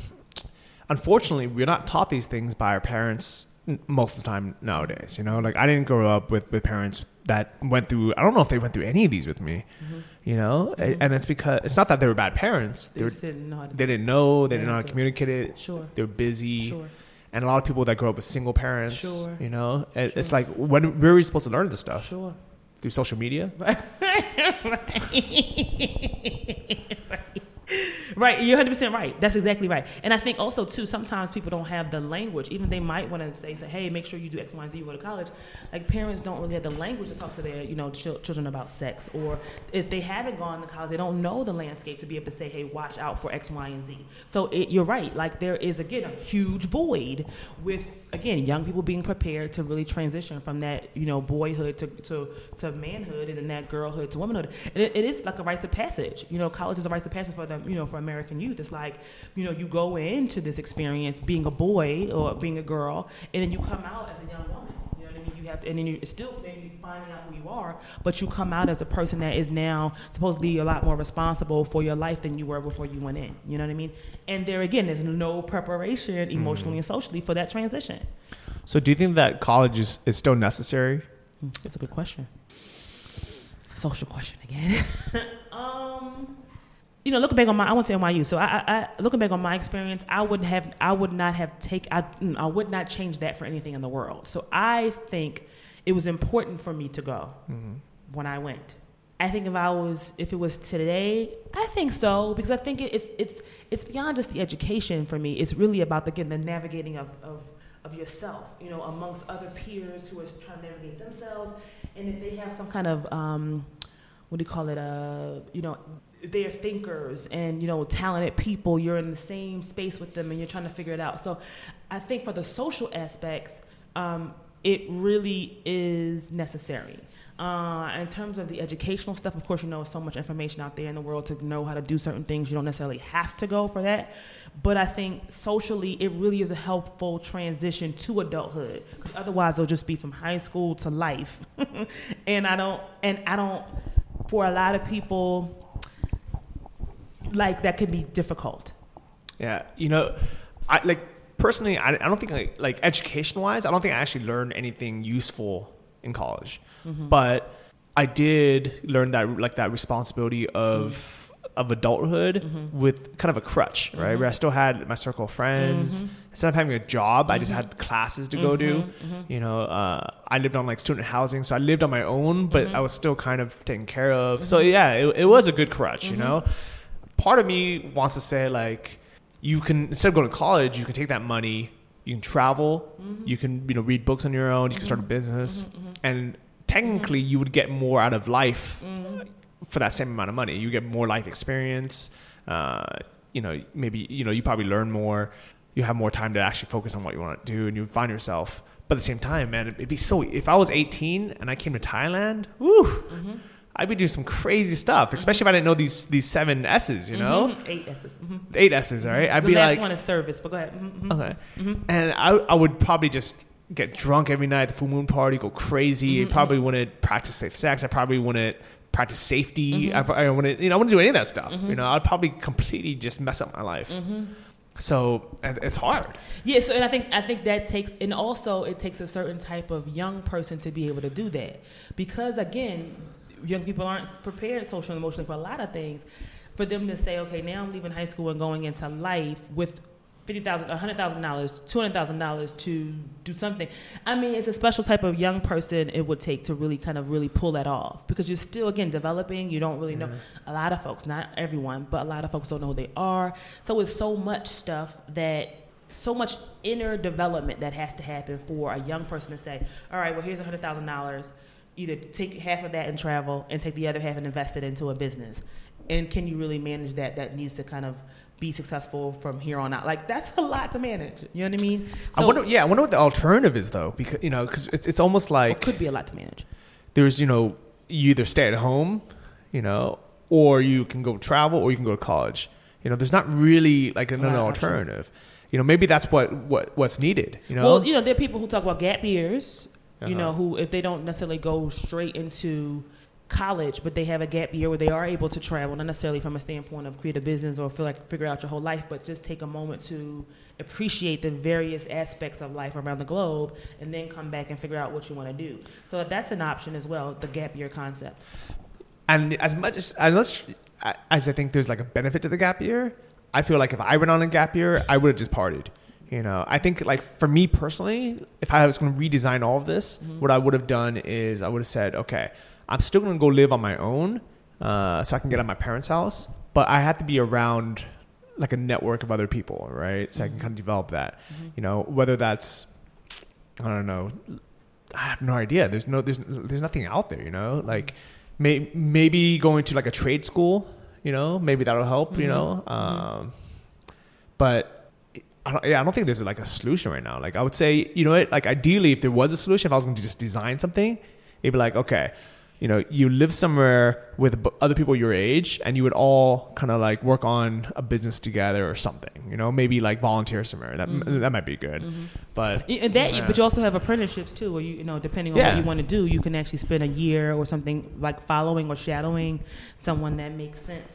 unfortunately we're not taught these things by our parents most of the time nowadays. You know, like I didn't grow up with with parents that went through. I don't know if they went through any of these with me. Mm-hmm. You know, mm-hmm. and it's because it's not that they were bad parents. They, they were, didn't know. they didn't know. They didn't know how to communicate it. Sure. They're busy. Sure. And a lot of people that grow up with single parents. Sure. You know, sure. it's like when where are we supposed to learn this stuff? Sure. Through social media. right, you're 100 percent right. That's exactly right. And I think also too, sometimes people don't have the language. Even they might want to say, say, hey, make sure you do X, Y, and Z. You go to college. Like parents don't really have the language to talk to their, you know, ch- children about sex. Or if they haven't gone to college, they don't know the landscape to be able to say, hey, watch out for X, Y, and Z. So it, you're right. Like there is again a huge void with again young people being prepared to really transition from that, you know, boyhood to to, to manhood and then that girlhood to womanhood. And it, it is like a rites of passage. You know, college is a rite of passage for them. You know, for American youth. It's like, you know, you go into this experience being a boy or being a girl, and then you come out as a young woman. You know what I mean? You have, to, and then you're still maybe finding out who you are, but you come out as a person that is now supposedly a lot more responsible for your life than you were before you went in. You know what I mean? And there again, there's no preparation emotionally mm. and socially for that transition. So, do you think that college is, is still necessary? That's a good question. Social question again. you know, looking back on my, I went to NYU. So I, I, looking back on my experience, I would have, I would not have take, I, mm, I would not change that for anything in the world. So I think it was important for me to go mm-hmm. when I went. I think if I was, if it was today, I think so because I think it, it's it's it's beyond just the education for me. It's really about the, again the navigating of, of of yourself, you know, amongst other peers who are trying to navigate themselves, and if they have some kind of um, what do you call it? Uh, you know, they're thinkers and you know talented people. You're in the same space with them, and you're trying to figure it out. So, I think for the social aspects, um, it really is necessary. Uh, in terms of the educational stuff, of course, you know, so much information out there in the world to know how to do certain things. You don't necessarily have to go for that. But I think socially, it really is a helpful transition to adulthood. Otherwise, it'll just be from high school to life. and I don't, and I don't, for a lot of people, like that can be difficult. Yeah, you know, I like personally, I, I don't think like, like education wise, I don't think I actually learned anything useful in college, mm-hmm. but I did learn that like that responsibility of. Mm-hmm. Of adulthood mm-hmm. with kind of a crutch, right? Where I still had my circle of friends. Mm-hmm. Instead of having a job, I just had classes to go do. You know, uh, I lived on like student housing, so I lived on my own, but I was still kind of taken care of. So yeah, it, it was a good crutch. You know, part of me wants to say like you can instead of going to college, you can take that money, you can travel, mm-hmm. you can you know read books on your own, you can start a mm-hmm. business, mm-hmm, mm-hmm. and technically you would get more out of life for that same amount of money. You get more life experience. Uh, you know, maybe you know you probably learn more. You have more time to actually focus on what you want to do, and you find yourself. But at the same time, man, it'd be so. If I was 18 and I came to Thailand, woo, mm-hmm. I'd be doing some crazy stuff, mm-hmm. especially if I didn't know these these seven S's, you know? Mm-hmm. Eight S's. Mm-hmm. Eight S's, all right? Mm-hmm. I'd the be last like, one is service, but go ahead. Mm-hmm. okay. Mm-hmm. And I, I would probably just get drunk every night at the full moon party, go crazy. I probably wouldn't practice safe sex. I probably wouldn't practice safety. I, I wouldn't, you know, I wouldn't do any of that stuff. You know, I'd probably completely just mess up my life. So it's it's hard. Yeah, so and I think I think that takes and also it takes a certain type of young person to be able to do that because again young people aren't prepared socially and emotionally for a lot of things. For them to say, okay, now I'm leaving high school and going into life with fifty thousand, a hundred thousand dollars, two hundred thousand dollars to do something. I mean, it's a special type of young person it would take to really kind of really pull that off because you're still again developing. You don't really know Mm-hmm. a lot of folks, not everyone, but a lot of folks don't know who they are. So it's so much stuff that. So much inner development that has to happen for a young person to say, "All right, well, here's a hundred thousand dollars either take half of that and travel and take the other half and invest it into a business and can you really manage that that needs to kind of be successful from here on out like that's a lot to manage you know what i mean I wonder, yeah, I wonder what the alternative is though, because you know, because it's it's almost like it could be a lot to manage there's you know you either stay at home, you know, or you can go travel, or you can go to college. You know, there's not really like another options. alternative. You know, maybe that's what what what's needed. You know, well you know there are people who talk about gap years you Uh-huh. know who if they don't necessarily go straight into college but they have a gap year where they are able to travel not necessarily from a standpoint of create a business or feel like figure out your whole life but just take a moment to appreciate the various aspects of life around the globe and then come back and figure out what you want to do so that's an option as well the gap year concept and as much as as much as I think there's like a benefit to the gap year, I feel like if I went on a gap year, I would have just partied. You know, I think like for me personally, if I was going to redesign all of this, mm-hmm. what I would have done is I would have said, okay, I'm still going to go live on my own, uh, so I can get out of my parents' house, but I have to be around like a network of other people, right? So I can mm-hmm. kind of develop that. Mm-hmm. You know, whether that's I don't know. I have no idea. There's no there's there's nothing out there, you know. Like may, maybe going to like a trade school, you know, maybe that'll help, you know. Um, but I don't, yeah, I don't think there's like a solution right now. Like I would say, you know what? Like ideally, if there was a solution, if I was going to just design something, it'd be like, okay, you know, you live somewhere with other people your age, and you would all kind of like work on a business together or something. You know, maybe like volunteer somewhere. That mm-hmm. that might be good. Mm-hmm. But And that, yeah. but you also have apprenticeships too, where you, you know, depending on Yeah. what you want to do, you can actually spend a year or something like following or shadowing someone that makes sense.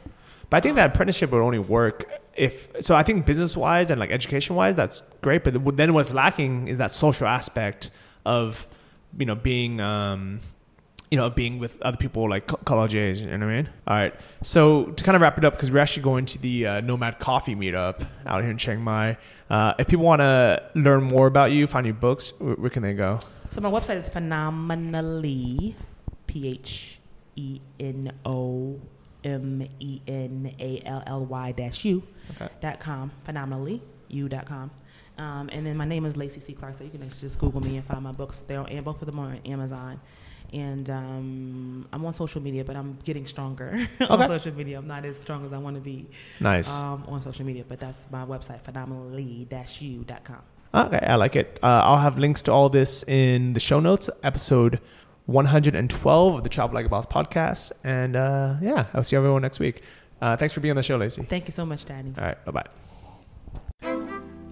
But I think that apprenticeship would only work if. So I think business wise and like education wise, that's great. But then what's lacking is that social aspect of, you know, being, um, you know, being with other people like co- college age. You know what I mean? All right. So to kind of wrap it up, because we're actually going to the uh, Nomad Coffee Meetup out here in Chiang Mai. Uh, if people want to learn more about you, find your books, where, where can they go? So my website is phenomenally, P H E N O M E N A L L Y dash U dot com. Phenomenally you dot com. Um, and then my name is Lacey C. Clark, so you can just Google me and find my books. They're on, and both of them are on Amazon. And um, I'm on social media, but I'm getting stronger on social media. I'm not as strong as I want to be Nice. um, on social media, but that's my website, phenomenally-u.com. Okay, I like it. Uh, I'll have links to all this in the show notes, episode 112 of the Travel Like a Boss podcast. And uh, yeah, I'll see everyone next week. Uh, thanks for being on the show, Lacey. Thank you so much, Danny. All right, bye bye.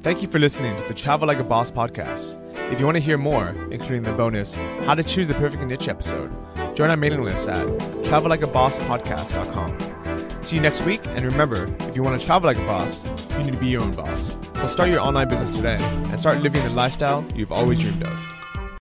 Thank you for listening to the Travel Like a Boss podcast. If you want to hear more, including the bonus How to Choose the Perfect Niche episode, join our mailing list at travellikeabosspodcast.com. See you next week, and remember, if you want to travel like a boss, you need to be your own boss. So start your online business today and start living the lifestyle you've always dreamed of.